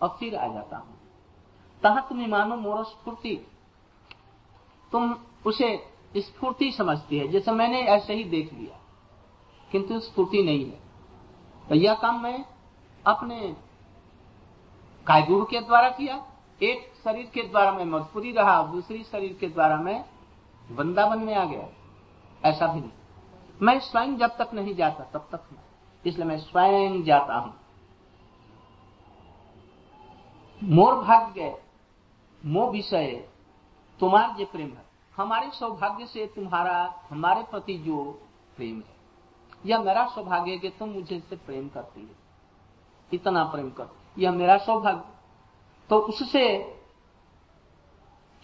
S1: और फिर आ जाता हूँ। तहा तुम्हें मानो मोर स्फूर्ति। तुम उसे स्फूर्ति समझती है, जैसे मैंने ऐसे ही देख लिया, किंतु स्फूर्ति नहीं है। तो यह काम मैं अपने कायगुरु के द्वारा किया, एक शरीर के द्वारा मैं मजबूरी रहा, दूसरी शरीर के द्वारा मैं वृंदावन में आ गया। ऐसा भी नहीं। मैं स्वयं जब तक नहीं जाता, तब तक नहीं। इसलिए मैं स्वयं जाता हूँ। मोर भाग्य मो विषय तुम्हार जो प्रेम है। हमारे सौभाग्य से तुम्हारा, हमारे प्रति जो प्रेम है, यह मेरा सौभाग्य कि तुम मुझे से प्रेम करती है। इतना प्रेम कर, यह मेरा सौभाग्य। तो उससे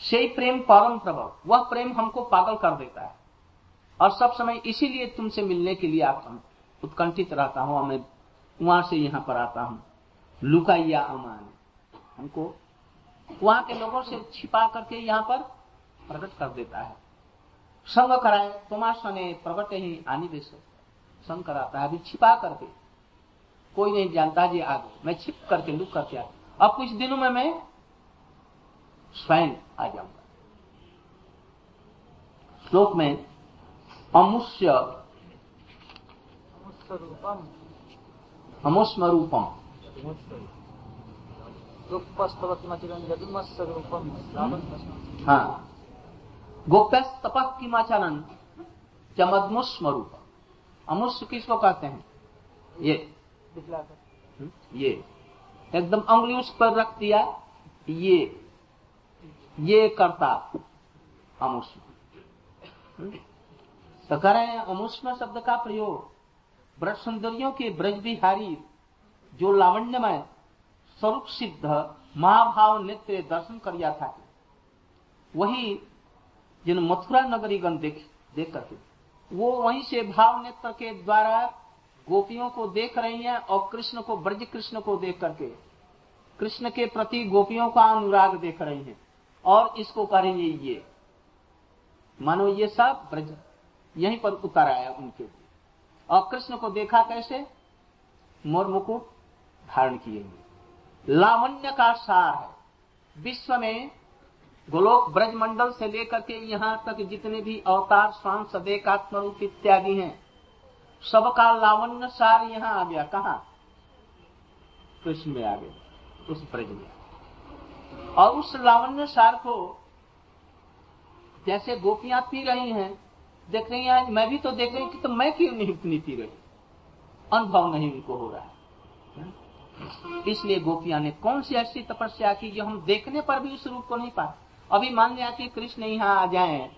S1: से प्रेम परम प्रभाव, वह प्रेम हमको पागल कर देता है। और सब समय इसीलिए तुमसे मिलने के लिए आता हूँ। उत्कंठित रहता हूँ मैं वहाँ से यहाँ पर आता हूँ। लुकाइया अमान। हमको वहाँ के लोगों से छिपा करके यहाँ पर प्रकट कर देता है। संग कराए तुम्हार सने प्रकट ही आनी बेस संग कराता है अभी छिपा करके। कोई नहीं जानता जी आगे। मैं छिप करके लुक करके आ अब कुछ दिनों में मैं स्वयं आ जाऊँगा। श्लोक में अमुष्य अमुष्म रूपम। हाँ. गोप्य तपक किमाचरण चमदमुष्म रूप किसको कहते हैं? ये। हम्म, ये। एकदम अंगुली उस पर रख दिया ये। ये करता अमुष्म हम्म, तो कह रहे हैं अमुष्म शब्द का प्रयोग। ब्रज सुंदरियों के ब्रज बिहारी जो लावण्यमय स्वरूप सिद्ध महाभाव नेत्र दर्शन करिया था। वही जिन मथुरा नगरी गण देख देख करके, वो वहीं से भाव नेत्र के द्वारा गोपियों को देख रही हैं और कृष्ण को, ब्रज कृष्ण को देख करके, कृष्ण के प्रति गोपियों का अनुराग देख रही हैं और इसको करेंगे ये। मानो ये सब ब्रज, यहीं पर उतर आया उनके। और कृष्ण को देखा कैसे? मोर मुकुट धारण किए हुए। लावण्य का सार है। विश्व में गोलोक ब्रज मंडल से लेकर के यहाँ तक जितने भी अवतार स्वाम सदेक आत्मरूप इत्यादि हैं, सबका लावण्य सार यहाँ आ गया। कहा? कृष्ण में आ गया, उस ब्रज में। और उस लावण्य सार को जैसे गोपियाँ पी रही हैं, देख रही हैं, मैं भी तो देख रही हूँ कि तो मैं क्यों नहीं पी रही? अनुभव नहीं उनको हो रहा है। इसलिए गोपिया ने कौन सी ऐसी तपस्या की जो हम देखने पर भी उस रूप को नहीं पाए? अभी मान लिया कि कृष्ण यहाँ आ जाए,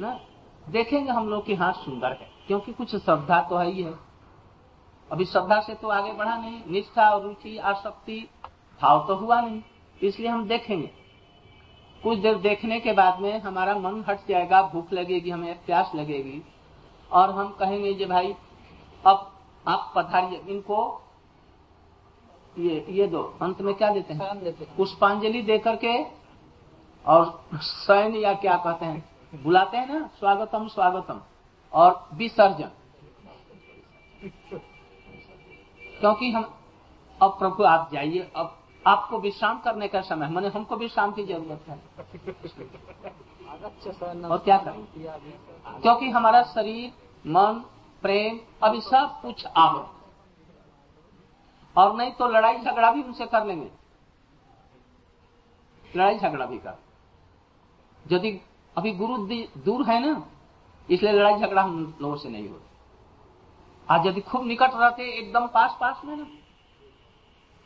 S1: ना? देखेंगे हम लोग की हाथ सुंदर है, क्योंकि कुछ श्रद्धा तो है ही है। अभी श्रद्धा से तो आगे बढ़ा नहीं, निष्ठा और रुचि, आसक्ति, भाव तो हुआ नहीं, इसलिए हम देखेंगे। कुछ देर देखने के बाद में हमारा मन हट जाएगा, भूख लगेगी, हमें प्यास लगेगी, और हम कहेंगे कि भाई, अब आप पधारिए, इनको ये ये दो। अंत में क्या देते हैं? पुष्पांजलि दे करके और सैन या क्या कहते हैं? बुलाते हैं ना? स्वागतम स्वागतम। और विसर्जन। क्योंकि हम अब प्रभु आप जाइए अब आपको विश्राम करने का समय मैंने हमको विश्राम की ज़रूरत है। और क्या करें? क्योंकि हमारा शरीर मन प्रेम अभी सब कुछ आप और नहीं तो लड़ाई झगड़ा भी उनसे कर लेंगे। लड़ाई झगड़ा भी कर। यदि अभी गुरु दूर है ना, इसलिए लड़ाई झगड़ा हम लोगों से नहीं होता। आज यदि खूब निकट रहते, एकदम पास पास में ना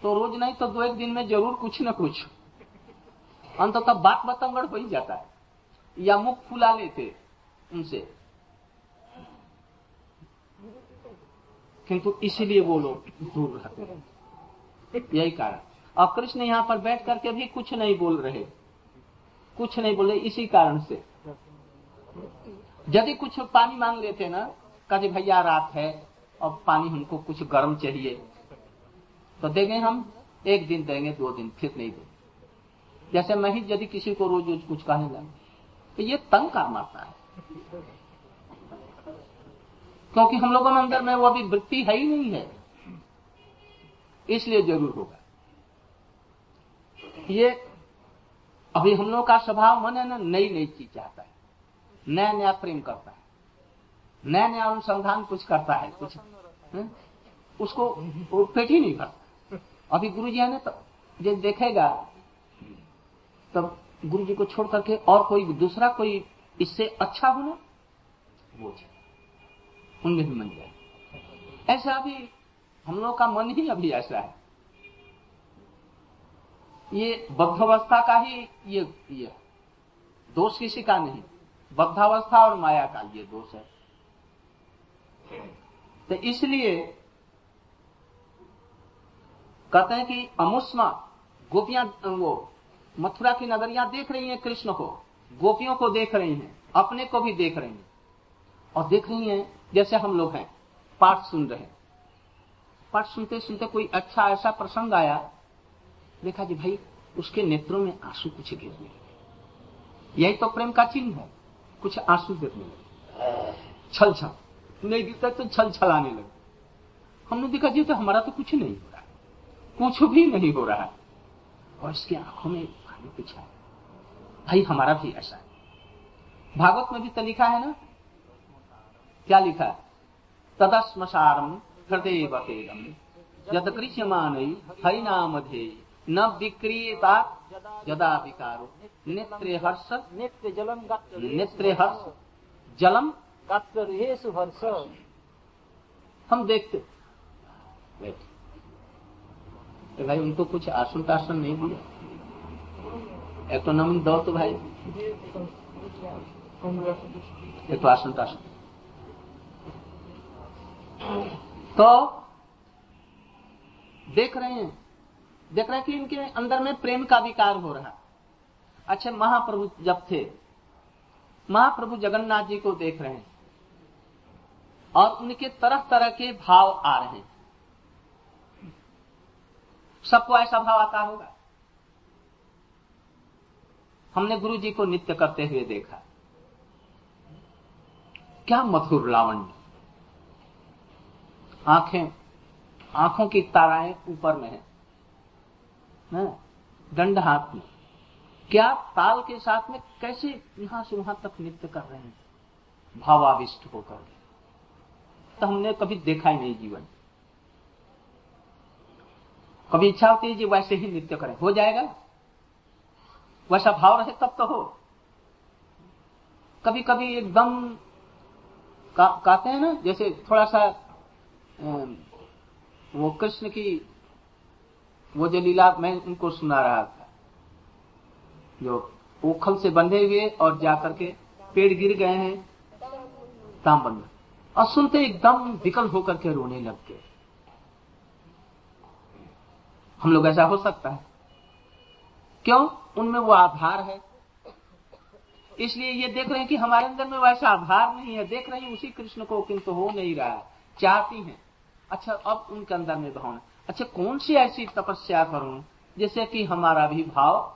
S1: तो रोज नहीं तो दो एक दिन में ज़रूर कुछ न कुछ। अंत तक बात बतंगड़ हो ही जाता है। या मुख फुला लेते उनसे। किंतु इसीलिए वो लोग दूर रहते हैं। यही कारण। और कृष्ण यहाँ पर बैठ करके भी कुछ नहीं बोल रहे। कुछ नहीं बोले इसी कारण से। यदि कुछ पानी मांग लेते ना कहे भैया रात है और पानी हमको कुछ गर्म चाहिए। तो देंगे हम, एक दिन देंगे, दो दिन, फिर नहीं देंगे। जैसे मैं ही यदि किसी को रोज रोज कुछ कहने लगा तो ये तंग काम आता है। क्योंकि हम लोगों में अंदर में वो अभी वृत्ति है ही नहीं है। इसलिए ज़रूर होगा। ये अभी हम लोग का स्वभाव मन है ना नई नई चीज़ चाहता है। नया नया प्रेम करता है। नया नया अनुसंधान कुछ करता है, कुछ है? उसको पेट ही नहीं भरता। अभी गुरु जी ने तो जब देखेगा, तब गुरु जी को छोड़ करके और कोई दूसरा कोई इससे अच्छा होना वो उनमें भी मन जाए ऐसा अभी हम लोग का मन ही अभी ऐसा है। ये बद्धावस्था का ही ये ये दोष किसी का नहीं। बद्धावस्था और माया का ये दोष है। तो इसलिए कहते हैं कि अमुष्मा, गोपियाँ, वो मथुरा की नगरियाँ देख रही हैं कृष्ण को। गोपियों को देख रही हैं, अपने को भी देख रही हैं और देख रही हैं जैसे हम लोग हैं, पाठ सुन रहे हैं। पाठ सुनते सुनते कोई अच्छा ऐसा प्रसंग आया, देखा जी भाई, उसके नेत्रों में आँसू कुछ गिरने लगे। यही तो प्रेम का चिन्ह है, कुछ आँसू गिरने लगे। छल छल नहीं गिरता तो छल छलाने लगे। हमने देखा, जी तो हमारा तो कुछ नहीं हो रहा कुछ भी नहीं हो रहा है। और इसकी आँखों में पानी कुछ है। भाई, हमारा भी ऐसा है। भागवत में भी तो लिखा है ना क्या लिखा है? तदस्मसारम हृदय बतेदम यद कृष्यमान हरिनामधे न विक्रियता यदा विकारो नेत्रे हर्ष,
S2: नेत्र जलम
S1: नेत्रे हर्ष, जलम।
S2: गात्रेशु हर्ष
S1: हम देखते। तो भाई, उनको कुछ आसन टासन नहीं दिया। एक तो नमन दो तो भाई। एक तो आसन टासन तो देख रहे हैं, देख रहे हैं कि इनके अंदर में प्रेम का विकार हो रहा। अच्छा महाप्रभु जब थे, महाप्रभु जगन्नाथ जी को देख रहे हैं और उनके तरह तरह के भाव आ रहे हैं। सबको ऐसा भाव आता होगा। हमने गुरु जी को नित्य करते हुए देखा। क्या मधुर लावण्य। आँखें, आँखों की ताराएँ ऊपर में है। दंड हाथ में। क्या ताल के साथ में कैसे यहाँ से वहाँ तक नृत्य कर रहे हैं? भावाविष्ट होकर। तो हमने कभी देखा ही नहीं जीवन। कभी इच्छा होती है जी वैसे ही नृत्य करें। हो जाएगा। वैसा भाव रहे तब तो हो। कभी कभी एकदम कहते हैं ना, जैसे थोड़ा सा वो कृष्ण की, वो जो लीला मैं उनको सुना रहा था, जो ओखल से बंधे हुए और जाकर के पेड़ गिर गए हैं तामबंद और सुनते एकदम विकल होकर के रोने लग गए। हम लोग ऐसा हो सकता है। क्यों? उनमें वो आधार है। इसलिए ये देख रहे हैं कि हमारे अंदर में वैसा आधार नहीं है। देख रहे हैं उसी कृष्ण को, किंतु हो नहीं रहा। है चाहती हैं। अच्छा अब उनके अंदर में भावना अच्छा कौन सी ऐसी तपस्या करूँ जैसे कि हमारा भी भाव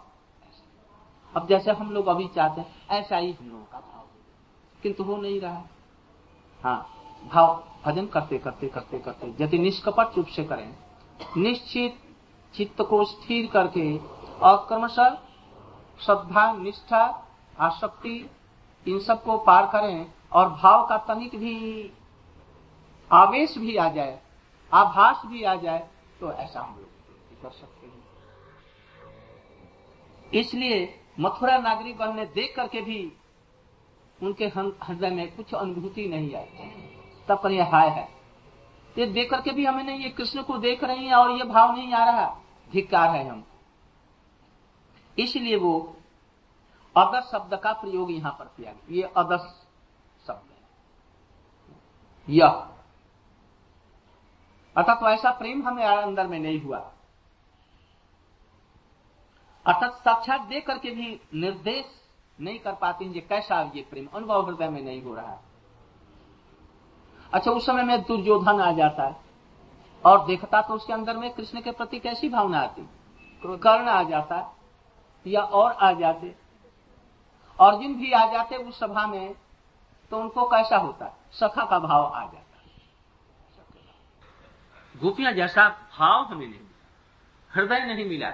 S1: अब जैसे हम लोग अभी चाहते हैं, ऐसा ही हम लोगों का भाव किंतु हो नहीं रहा है। हाँ भाव भजन करते करते करते करते, यदि निष्कपट रूप से करें, निश्चित चित्त को स्थिर करके और क्रमशः श्रद्धा, निष्ठा, आसक्ति, इन सबको पार करें और भाव का तनिक भी आवेश भी आ जाए, आभास भी आ जाए तो ऐसा हम लोग कर सकते हैं। इसलिए मथुरा नागरिक ने देख करके भी उनके हृदय में कुछ अनुभूति नहीं आई। तब पर यह हाय है। ये देख करके भी हमें नहीं, ये कृष्ण को देख रही है और ये भाव नहीं आ रहा। धिक्कार है हम। इसलिए वो अदर शब्द का प्रयोग यहाँ पर किया गया। ये अदस शब्द है। यह अर्थात तो ऐसा प्रेम हमें अंदर में नहीं हुआ। अर्थात साक्षात दे करके भी निर्देश नहीं कर पाती ये कैसा ये प्रेम? अनुभव हृदय में नहीं हो रहा। है अच्छा उस समय में दुर्योधन आ जाता है और देखता तो उसके अंदर में कृष्ण के प्रति कैसी भावना आती? कर्ण आ जाता या और आ जाते? अर्जुन भी आ जाते उस सभा में तो उनको कैसा होता? सखा का भाव आ जाता। गोपियाँ जैसा भाव हमें नहीं मिला। हृदय नहीं मिला।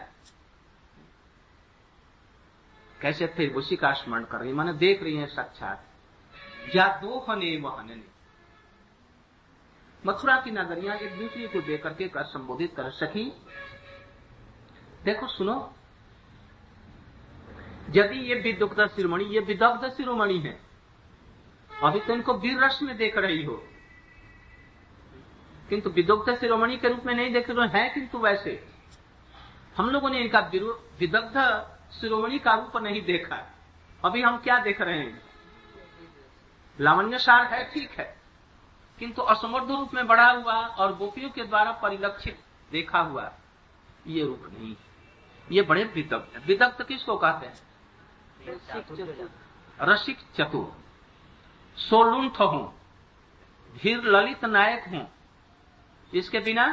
S1: कैसे फिर उसी का स्मरण कर रही माने देख रही है साक्षात। या दो हने वहने मथुरा की नगरियाँ एक दूसरे को देख करके कर संबोधित कर सकी। देखो, सुनो। यदि ये विदुग्ध शिरोमणि, ये विदग्ध शिरोमणि है। अभी तो इनको वीर रस में देख रही हो। किंतु विदुग्ध शिरोमणि के रूप में नहीं देख रहे है किंतु वैसे। हम लोगों ने इनका विदग्ध शिरोमणि का रूप नहीं देखा। अभी हम क्या देख रहे हैं? लावण्य सार है ठीक है। किंतु असमर्थ रूप में बढ़ा हुआ और गोपियों के द्वारा परिलक्षित देखा हुआ ये रूप नहीं ये बड़े विदग्ध विदग्ध किसको कहते हैं? रसिक चतुर। सोलुंठ हूँ। धीर ललित नायक हूँ। इसके बिना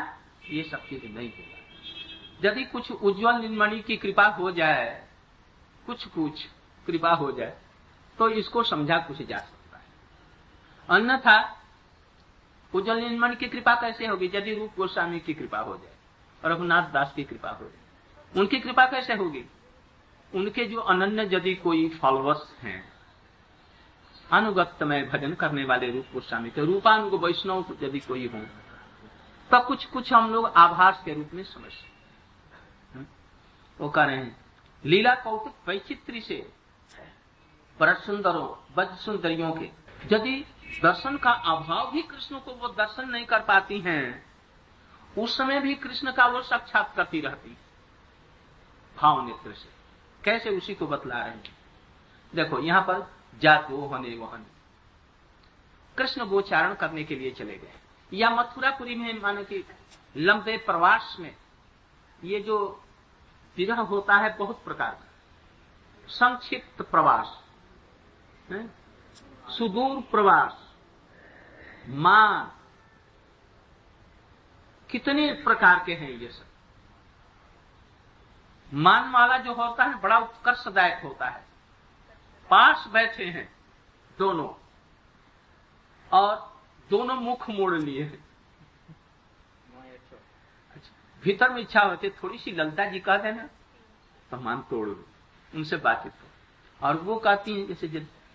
S1: ये सब चीज़ नहीं होगा। यदि कुछ उज्जवल निर्मणि की कृपा हो जाए, कुछ कुछ कृपा हो जाए तो इसको समझा कुछ जा सकता है। अन्यथा, उज्जवल निर्मणि की कृपा कैसे होगी? यदि रूप गोस्वामी की कृपा हो जाए, रघुनाथ दास की कृपा हो जाए, उनकी कृपा कैसे होगी? उनके जो अनन्य यदि कोई फॉलोअर्स हैं अनुगत में भजन करने वाले रूप गोस्वामी के रूपानुग वैष्णव यदि कोई हो तब कुछ कुछ हम लोग आभास के रूप में समझ वो कह रहे हैं, लीला कौतुक वैचित्री से पर सुंदरों, बज सुंदरियों के, यदि दर्शन का अभाव भी कृष्ण को वो दर्शन नहीं कर पाती हैं, उस समय भी कृष्ण का वो साक्षात करती रहती भाव नेत्र से। कैसे उसी को बतला रहे हैं? देखो, यहाँ पर जात वो हने वहन। कृष्ण गोचारण करने के लिए चले गए। या मथुरापुरी में, माने कि लंबे प्रवास में, ये जो विरह होता है बहुत प्रकार का। संक्षिप्त प्रवास सुदूर प्रवास मान कितने प्रकार के हैं ये सब। मान वाला जो होता है, बड़ा उत्कर्षदायक होता है। पास बैठे हैं दोनों। और दोनों मुख मोड़ लिए। हैं भीतर में इच्छा होती थोड़ी सी ललता जी कह देना तो मान तोड़ लो उनसे बातचीत करो। और वो कहती हैं जैसे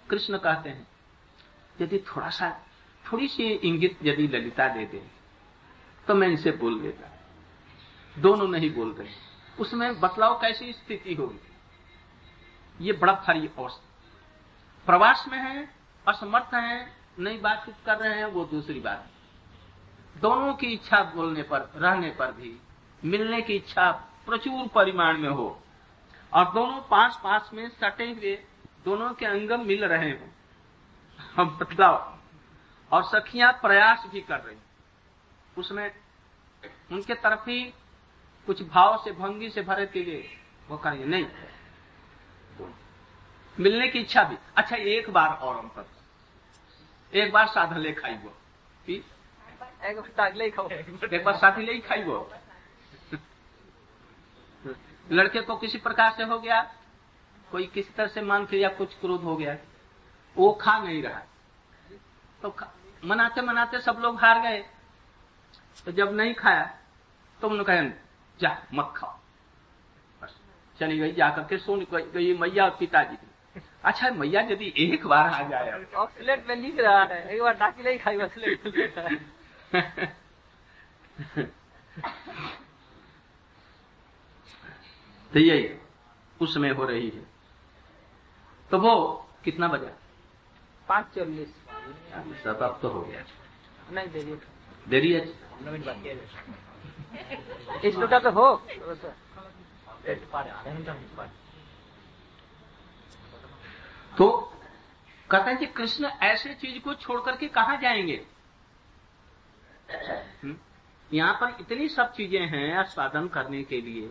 S1: कृष्ण कहते हैं यदि थोड़ा सा थोड़ी सी इंगित यदि ललिता दे दे तो मैं इनसे बोल देता। दोनों नहीं बोल रहे। उसमें बतलाव कैसी स्थिति होगी? ये बड़ा भारी अवस्था प्रवास में है असमर्थ है नई बातचीत कर रहे हैं, वो दूसरी बात। दोनों की इच्छा बोलने पर, रहने पर भी, मिलने की इच्छा प्रचुर परिमाण में हो। और दोनों पास पास में सटे हुए, दोनों के अंगम मिल रहे हो। हम और सखियाँ प्रयास भी कर रही उसमें उनके तरफ़ ही कुछ भाव से, भंगी से भरे के लिए वो करेंगे नहीं। मिलने की इच्छा भी। अच्छा एक बार और हम अंतर एक बार साधन ले खाई वो एक बार साथी ले खाई वो लड़के को किसी प्रकार से हो गया कोई किसी तरह से मान के या कुछ क्रोध हो गया वो खा नहीं रहा। तो मनाते मनाते सब लोग हार गए। तो जब नहीं खाया तो उन्होंने कहा जा मत खाओ। बस चली गई जाकर के सुन गई मैया और पिताजी। अच्छा मैया यदि एक बार आ जाए
S2: स्लेट में लिख रहा है एक बार डाकी नहीं खाई स्लेट
S1: तो यही उसमें हो रही है। तो वो कितना बजा?
S2: पाँच चालीस।
S1: सब अब तो हो गया।
S2: नहीं देरी
S1: देरी है इस
S2: इसका तो हो?
S1: तो कहते हैं कि कृष्ण ऐसे चीज़ को छोड़ करके कहा जाएँगे? हुँ? यहाँ पर इतनी सब चीज़ें हैं आस्वादन करने के लिए।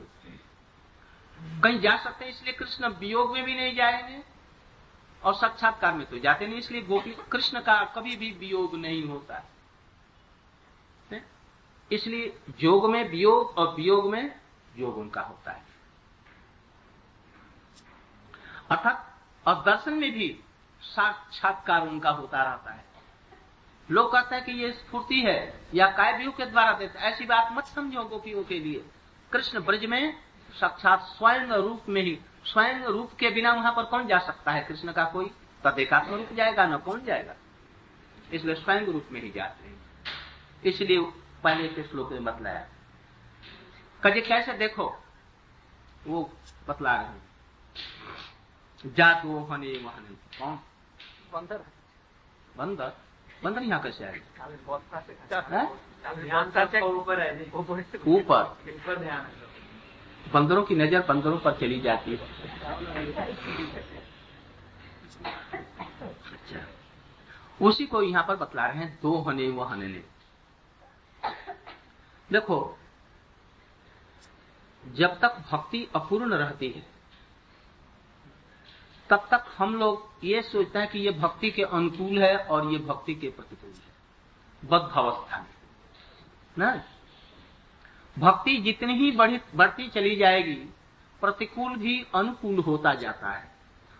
S1: कहीं जा सकते हैं इसलिए कृष्ण वियोग में भी नहीं जाएँगे और साक्षात्कार में तो जाते नहीं इसलिए गोपी कृष्ण का कभी भी वियोग नहीं होता। है? इसलिए योग में वियोग और वियोग में योग उनका होता है। अर्थात और दर्शन में भी साक्षात्कार उनका होता रहता है। लोग कहते हैं कि ये स्फूर्ति है या काय के द्वारा देते ऐसी बात मत समझो गोपियों के लिए। कृष्ण ब्रज में साक्षात स्वयं रूप में ही, स्वयं रूप के बिना वहाँ पर कौन जा सकता है? कृष्ण का कोई तदेकात्म रूप जाएगा, न कौन जाएगा? इसलिए स्वयं रूप में ही जाते हैं। इसलिए पहले के श्लोक में बतलाया। कजे कैसे देखो? वो बतला रहे जात हने वहने कौन?
S2: बंदर।
S1: बंदर? बंदर यहाँ कैसे आए ऊपर बंदरों की नज़र बंदरों पर चली जाती है। अच्छा। उसी को यहाँ पर बतला रहे हैं दो हने वो हने देखो जब तक भक्ति अपूर्ण रहती है तब तक हम लोग ये सोचते हैं कि ये भक्ति के अनुकूल है और ये भक्ति के प्रतिकूल है। बद्ध अवस्था में। ना? भक्ति जितनी ही बढ़ी, बढ़ती चली जाएगी, प्रतिकूल भी अनुकूल होता जाता है।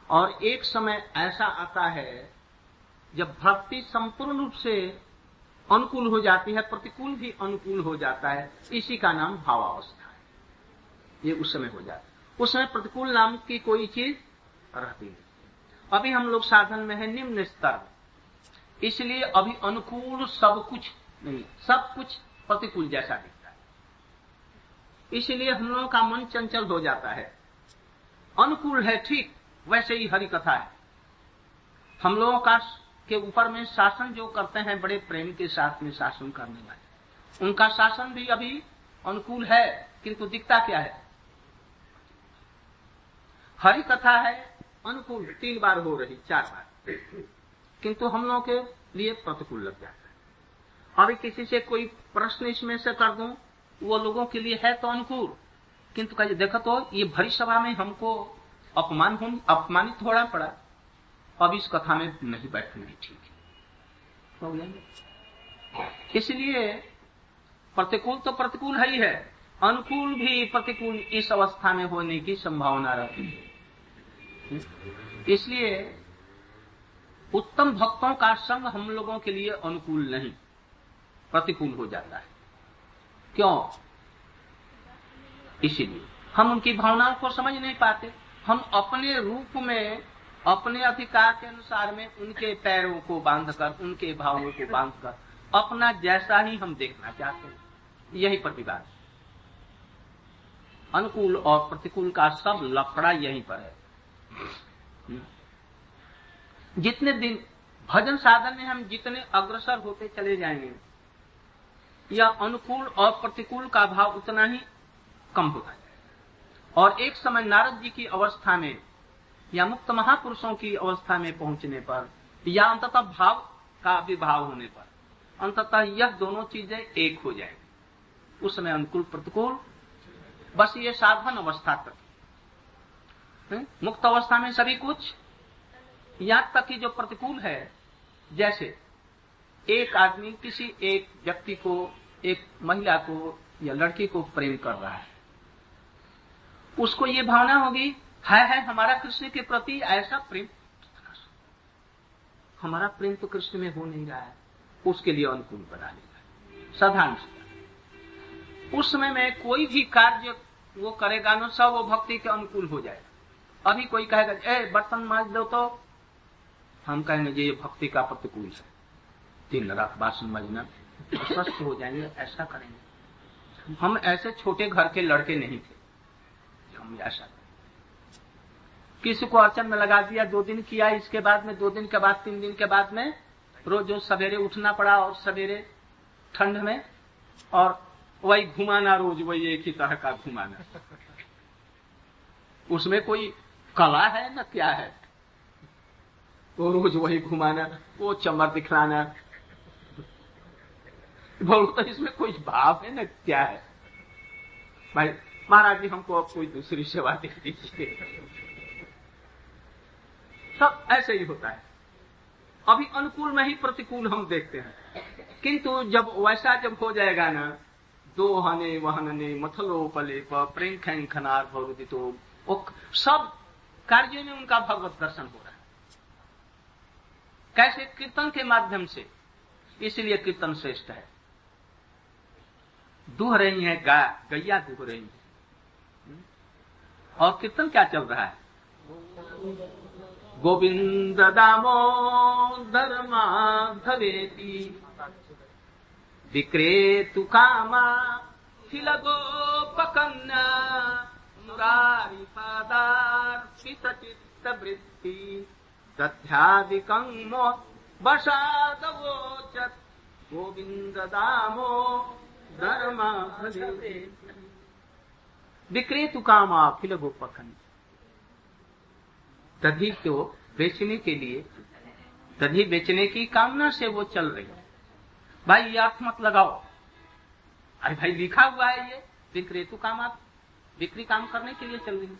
S1: और एक समय ऐसा आता है, जब भक्ति संपूर्ण रूप से अनुकूल हो जाती है, प्रतिकूल भी अनुकूल हो जाता है। इसी का नाम भावावस्था है। ये उस समय हो जाता है। उस समय प्रतिकूल नाम की कोई चीज़ रहती है। अभी हम लोग साधन में है निम्न स्तर। इसलिए अभी अनुकूल सब कुछ नहीं, सब कुछ प्रतिकूल जैसा दिखता है। इसलिए हम लोगों का मन चंचल हो जाता है। अनुकूल है, ठीक, वैसे ही हरि कथा है। हम लोगों का के ऊपर में शासन जो करते हैं, बड़े प्रेम के साथ में शासन करने वाले। उनका शासन भी अभी अनुकूल है, किंतु दिखता क्या है? हरि कथा है अनुकूल तीन बार हो रही, चार बार। किंतु हम लोगों के लिए प्रतिकूल लग जाता है। अभी किसी से कोई प्रश्न इसमें से कर दूँ, वो लोगों के लिए है तो अनुकूल। किंतु कहिए, देखो तो ये भरी सभा में हमको अपमान हो अपमानित होना पड़ा। अब इस कथा में नहीं बैठना ही ठीक है। इसलिए प्रतिकूल तो प्रतिकूल है ही है। अनुकूल भी प्रतिकूल इस अवस्था में होने की संभावना रहती है। इसलिए उत्तम भक्तों का संग हम लोगों के लिए अनुकूल नहीं, प्रतिकूल हो जाता है। क्यों? इसीलिए हम उनकी भावनाओं को समझ नहीं पाते। हम अपने रूप में, अपने अधिकार के अनुसार में उनके पैरों को बांधकर, उनके भावों को बांधकर, अपना जैसा ही हम देखना चाहते हैं। यही प्रतिवाद। अनुकूल और प्रतिकूल का सब लफड़ा यहीं पर है। जितने दिन भजन साधन में हम जितने अग्रसर होते चले जाएँगे, या अनुकूल और प्रतिकूल का भाव उतना ही कम होता है। और एक समय नारद जी की अवस्था में, या मुक्त महापुरुषों की अवस्था में पहुँचने पर, या अंततः भाव का विभाव होने पर, अंततः यह दोनों चीज़ें एक हो जाएँगी। उस समय अनुकूल, प्रतिकूल, बस ये साधन अवस्था तक। मुक्त अवस्था में सभी कुछ? यहाँ तक कि जो प्रतिकूल है, जैसे एक आदमी किसी एक व्यक्ति को, एक महिला को या लड़की को प्रेम कर रहा है। उसको ये भावना होगी है है हमारा कृष्ण के प्रति ऐसा प्रेम। हमारा प्रेम तो कृष्ण में हो नहीं रहा है, उसके लिए अनुकूल बना लेगा साधारण उस समय में कोई भी कार्य वो करेगा ना, सब वो भक्ति के अनुकूल हो जाएगा। अभी कोई कहेगा, ए, बर्तन माज दो तो। हम कहेंगे, जी, ये भक्ति का प्रतिकूल है। दिन रात बासन मजना स्वस्थ हो जाएँगे, ऐसा करेंगे। हम ऐसे छोटे घर के लड़के नहीं थे हम ऐसा किसी को अड़चन में लगा दिया, दो दिन किया, इसके बाद में, दो दिन के बाद, तीन दिन के बाद में, रोज जो सवेरे उठना पड़ा और सवेरे ठंड में, और वही घुमाना रोज, वही एक ही तरह का घुमाना। उसमें कोई कला है ना क्या है? तो रोज वही घुमाना, वो चमर दिखलाना। बोलो तो इसमें कोई भाव है ना क्या है? भाई, महाराज जी, हमको अब कोई दूसरी सेवा दे दीजिए। सब ऐसे ही होता है। अभी अनुकूल में ही प्रतिकूल हम देखते हैं। किंतु जब वैसा जब हो जाएगा ना दो हने वहनने, मथलो, पले प्रेम खैन खनार तो सब कार्यों में उनका भगवत दर्शन हो रहा है। कैसे? कीर्तन के माध्यम से। इसलिए कीर्तन श्रेष्ठ है। दुह रही है, गा, गैया दुह रही है। और कीर्तन क्या चल रहा है? गोविंद दामोदर माधवेती, विक्रेतु कामा खिल गोपकन्या मुरारी पादार्पित चित्त वृत्ति दध्यादिकं वशादवोचत्। गोविंद दामो धर्मा विक्रेतु कामा खिल गोपकन्या दधी को बेचने के लिए दधी बेचने की कामना से वो चल रही है। भाई, ये अर्थ मत लगाओ। अरे भाई, लिखा हुआ है ये, विक्रेतु काम आप बिक्री काम करने के लिए चल रही है।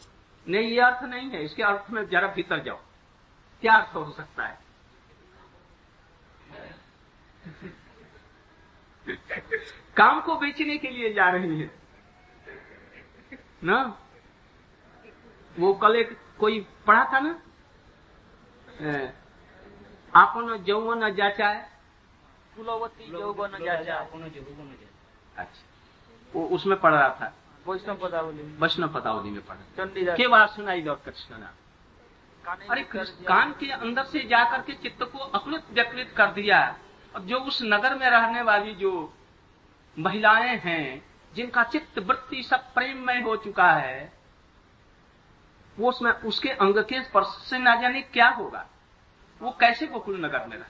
S1: नहीं ये अर्थ नहीं है। इसके अर्थ में जरा भीतर जाओ। क्या अर्थ हो सकता है? काम को बेचने के लिए जा रही है। ना? वो कल एक कोई पढ़ा था ना? आपन जौवन जाचाए
S2: कुलवती यौवन जाचा।
S1: अच्छा। वो उसमें पढ़ रहा था।
S2: वैष्णव पदावली
S1: वैष्णव पदावली में पढ़ा। के बात सुनाई दो कृष्ण ने। अरे। कान के अंदर से जाकर के चित्त को अकृत व्यकृत कर दिया और जो उस नगर में रहने वाली जो महिलाएँ हैं जिनका चित्त वृत्ति सब प्रेम में हो चुका है वो उसमें उसके अंग के स्पर्श से ना जाने क्या होगा? वो कैसे गोकुल नगर में रह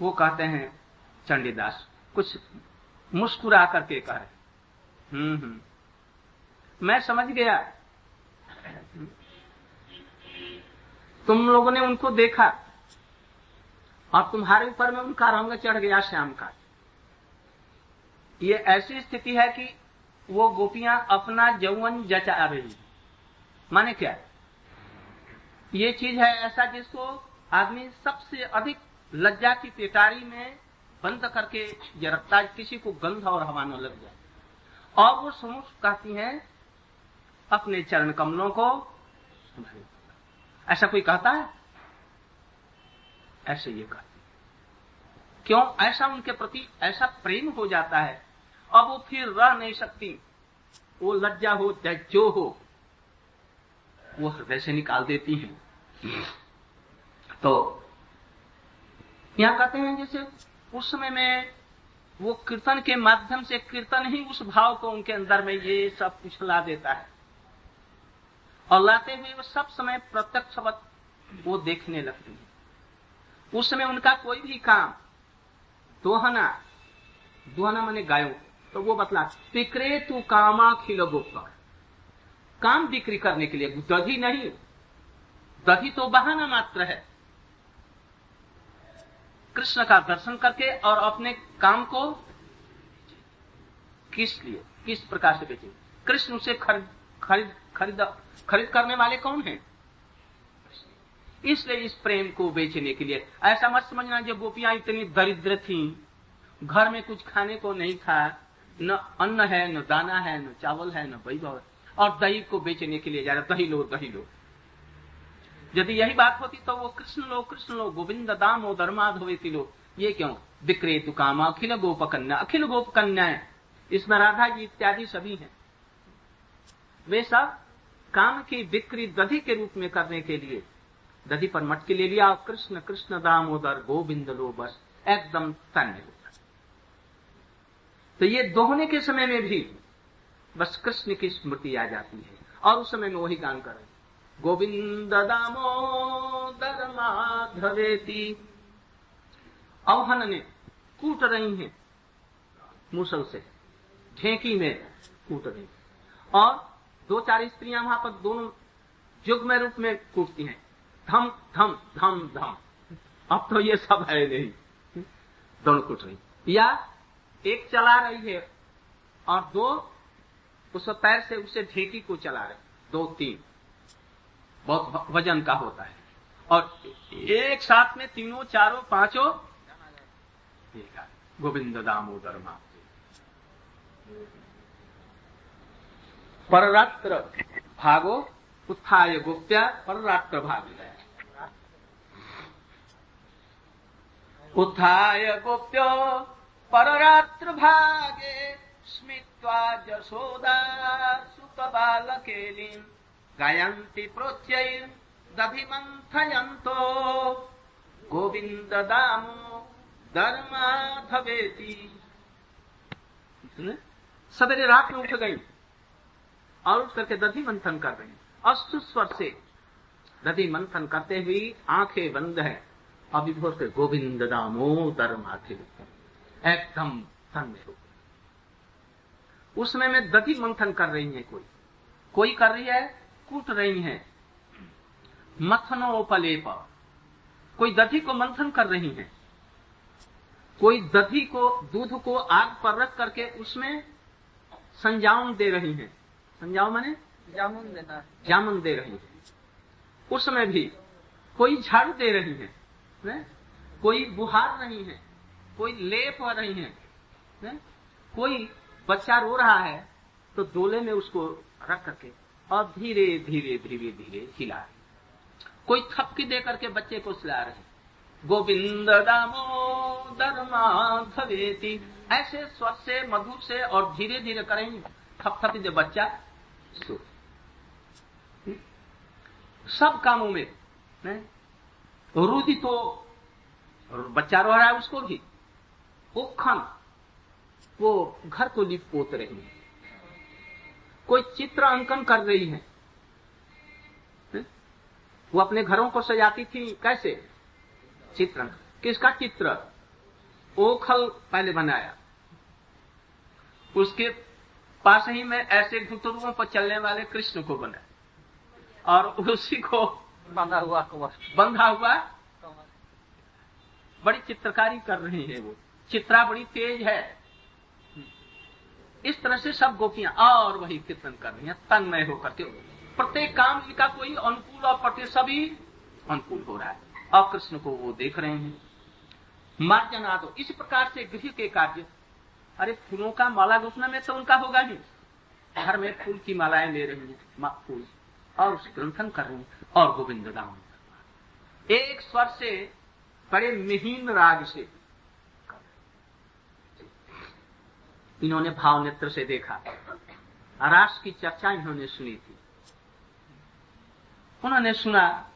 S1: वो कहते हैं चंडीदास कुछ मुस्कुरा करके कहे हम्म हम्म। मैं समझ गया। तुम लोगों ने उनको देखा और तुम्हारे ऊपर में उनका रंग चढ़ गया श्याम का। ये ऐसी स्थिति है कि वो गोपियाँ अपना यौवन जचा रही माने क्या? ये चीज़ है ऐसा जिसको आदमी सबसे अधिक लज्जा की पेटारी में बंद करके ये रखता है किसी को गंध और हवा न लग जाए। और वो समूह कहती हैं, अपने चरण कमलों को ऐसा कोई कहता है? ऐसे ये कहती क्यों? ऐसा उनके प्रति ऐसा प्रेम हो जाता है। अब वो फिर रह नहीं सकती। वो लज्जा हो चाहे जो हो, वो हृदय से निकाल देती हैं। तो यहाँ कहते हैं जैसे उस समय में वो कीर्तन के माध्यम से कीर्तन ही उस भाव को उनके अंदर में ये सब कुछ ला देता है। और लाते हुए वो सब समय प्रत्यक्ष वो देखने लगती है। उस समय उनका कोई भी काम, दोहना दोहना मैंने गायो तो वो बतला पिकरे तू कामा खिल गोपर काम बिक्री करने के लिए दधी नहीं दधी तो बहाना मात्र है। कृष्ण का दर्शन करके और अपने काम को किस लिए, किस प्रकार से बेचे कृष्ण उसे खरीद खरीद खरीद खरीद करने वाले कौन हैं? इसलिए इस प्रेम को बेचने के लिए। ऐसा मत समझना जब गोपियाँ इतनी दरिद्र थी, घर में कुछ खाने को नहीं था न अन्न है, न दाना है, न चावल है, न वैभव और दही को बेचने के लिए जा रहा दही लो दही लो। यदि यही बात होती तो वो कृष्ण लो कृष्ण लो, गोविंद दाम हो धर्माधोवेती लो ये क्यों? विक्रे तु काम, अखिल गोप कन्या अखिल गोप कन्याएँ इसमें राधा जी इत्यादि सभी हैं। वे सब काम की बिक्री दधी के रूप में करने के लिए, दधी पर मटके ले लिया, कृष्ण कृष्ण दामोदर, गोविंद लो, बस, एकदम तन्य होता तो ये दोहने के समय में भी बस कृष्ण की स्मृति आ जाती है। और उस समय में वही काम कर रहे गोविंद दामोदर माधवेती अवहन ने कूट रही हैं मुसल से। ढेंकी में कूट रही और दो चार स्त्रियाँ वहाँ पर दोनों युग में रूप में कूटती हैं। धम धम धम धम। अब तो ये सब है नहीं। दोनों कूट रही या एक चला रही है और दो उस पैर से उसे ढेकी को चला रहे दो, तीन। बहुत वज़न का होता है। और एक साथ में तीनों, चारों, पाँचों। गोविंद दामोदर मा पररात्र भागो, उत्थाय गुप्त्या, पररात्र भाग उत्थाय गुप्त्य, पररात्र भागे, स्मित्वा जशोदा सुत बालकेलीं गायन्ति प्रोच्चैर्दधिमन्थयन्तो गोविन्द दामो धर्माधवेति सवेरे रात में उठ गई और उठ करके दधि मंथन कर रही। अस्तु स्वर से दधि मंथन करते हुए आँखें बंद है। अभी भोर के गोविंद दामोदर माथे एकदम तन में हो उसमें में दधि मंथन कर रही है कोई। कोई कर रही है? कूट रही है। मथनोपलेप कोई दधी को मंथन कर रही है। कोई दधी को दूध को आग पर रख करके उसमें संजाउन दे रही है। संजाउन माने?
S2: जामुन देना
S1: जामुन दे रही है। उसमें भी कोई झाड़ू दे रही है, है? कोई बुहार रही है। कोई लेप हो रही है, है? कोई बच्चा रो रहा है तो डोले में उसको रख करके और धीरे धीरे धीरे धीरे हिला कोई थपकी दे करके बच्चे को सिला रहे। गोविंद दामोदर माधवेती, ऐसे स्वर से, मधुर से और धीरे धीरे करेंगे। थपथपी दे बच्चा सो। सब कामों में रुदि तो बच्चा रो रहा है उसको भी। उखन वो घर को लिप पोत रही है। कोई चित्र अंकन कर रही है। वो अपने घरों को सजाती थी। कैसे? चित्र किसका चित्र? ओखल पहले बनाया। उसके पास ही में ऐसे घुटुरुओं पर चलने वाले कृष्ण को बनाया। और उसी को
S2: बंधा हुआ
S1: बंधा हुआ बड़ी चित्रकारी कर रही है वो। चित्रा बड़ी तेज है। इस तरह से सब गोपियाँ और वही कीर्तन कर रही हैं, तन्मय होकर के। प्रत्येक काम इनका कोई अनुकूल और प्रति सभी अनुकूल हो रहा है। और कृष्ण को वो देख रहे हैं। मार्जना दो इस प्रकार से गृह के कार्य। अरे, फूलों का माला गुथना में तो उनका होगा ही। घर में फूल की मालाएँ ले रही है फूल। और उस ग्रंथन कर रही और गोविंद दाम एक स्वर से, बड़े मिहीन राग से इन्होंने भाव नेत्र से देखा। रास की चर्चा इन्होंने सुनी थी। उन्होंने सुना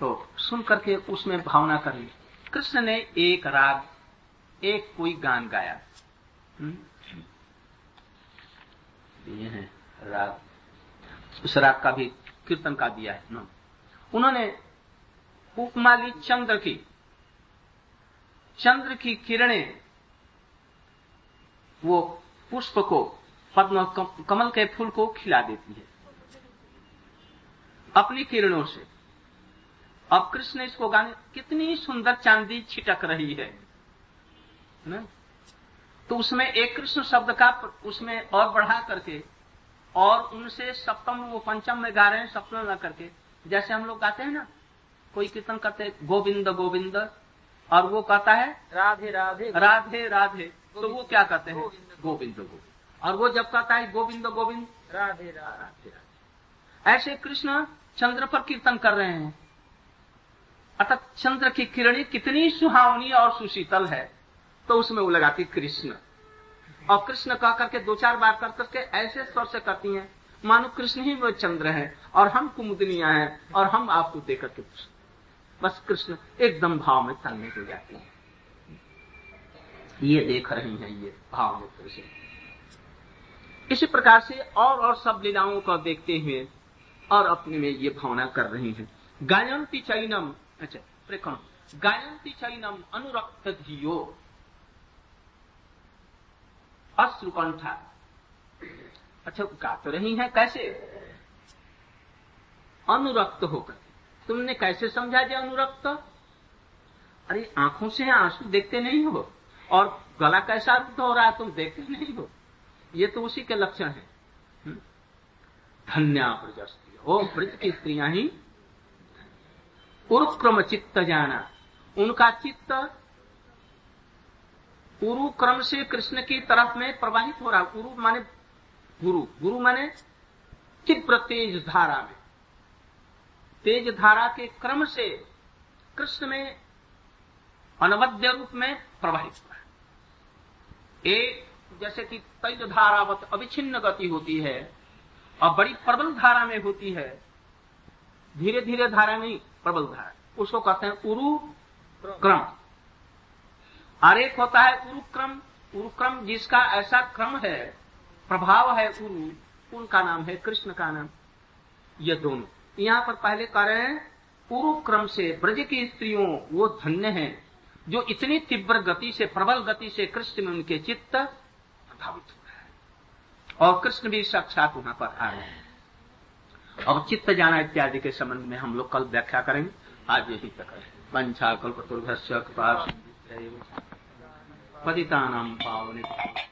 S1: तो सुन करके उसमें भावना कर ली। कृष्ण ने एक राग, एक कोई गान गाया। हम्म? ये है राग। उस राग का भी कीर्तन का दिया है उन्होंने उपमा ली चंद्र की चंद्र की किरणें वो पुष्प को पद्म कमल के फूल को खिला देती है। अपनी किरणों से। अब कृष्ण इसको गाने कितनी सुंदर चांदी छिटक रही है। ना? तो उसमें एक कृष्ण शब्द का उसमें और बढ़ा करके और उनसे सप्तम वो पंचम में गा रहे हैं सप्तम में करके। जैसे हम लोग गाते हैं ना कोई कीर्तन करते गोविंद गोविंद और वो कहता है
S2: राधे राधे
S1: राधे राधे। तो वो क्या कहते हैं? गोविंद गोविंद और वो जब कहता है गोविंद गोविंद।
S2: राधे राधे
S1: ऐसे कृष्ण चंद्र पर कीर्तन कर रहे हैं। अर्थात चंद्र की किरणी कितनी सुहावनी और सुशीतल है। तो उसमें वो लगाती कृष्ण। और कृष्ण कह करके दो चार बार कर करके ऐसे स्वर से करती हैं मानो कृष्ण ही वो चंद्र है और हम कुमुदनिया हैं और हम आपको देकर के बस कृष्ण एकदम भाव में तन्ने हो जाती हैं। ये देख रही हैं ये भाव से। इसी प्रकार से और और सब लीलाओं को देखते हुए और अपने में ये भावना कर रही हैं। गायंती चैनम अच्छा गायंती चैनम अनुरक्त धियो। अश्रुकंठा। अच्छा गा तो रही है, कैसे? अनुरक्त होकर। तुमने कैसे समझा जो अनुरक्त? अरे, आँखों से आँसू देखते नहीं हो? और गला कैसा रुद्ध हो रहा है तुम देखते नहीं हो? ये तो उसी के लक्षण है। हम्म। धन्या प्रजस्ती ओ ब्रज की स्त्रियाँ ही। उरुक्रम चित्त जाना। उनका चित्त उरु क्रम से कृष्ण की तरफ़ में प्रवाहित हो रहा है। उरु माने गुरु। गुरु माने तीव्र तेज धारा में। तेज धारा के क्रम से कृष्ण में अनवद्य रूप में प्रवाहित। है एक, जैसे कि तैल धारावत अविच्छिन्न गति होती है, और बड़ी प्रबल धारा में होती है धीरे धीरे धारा नहीं प्रबल धारा। उसको कहते हैं उरु क्रम। और एक होता है उरुक्रम उरुक्रम जिसका ऐसा क्रम है, प्रभाव है उरु, उनका नाम है कृष्ण का नाम। ये दोनों। यहाँ पर पहले कह रहे हैं उरुक्रम से ब्रज की स्त्रियों वो धन्य है। जो इतनी तीव्र गति से, प्रबल गति से कृष्ण में उनके चित्त प्रभावित हो रहा है। और कृष्ण भी साक्षात वहाँ पर आ रहे हैं। और चित्त जाना इत्यादि के संबंध में हम लोग कल व्याख्या करेंगे। आज यही तक है। पंचा पतिता नाम पावने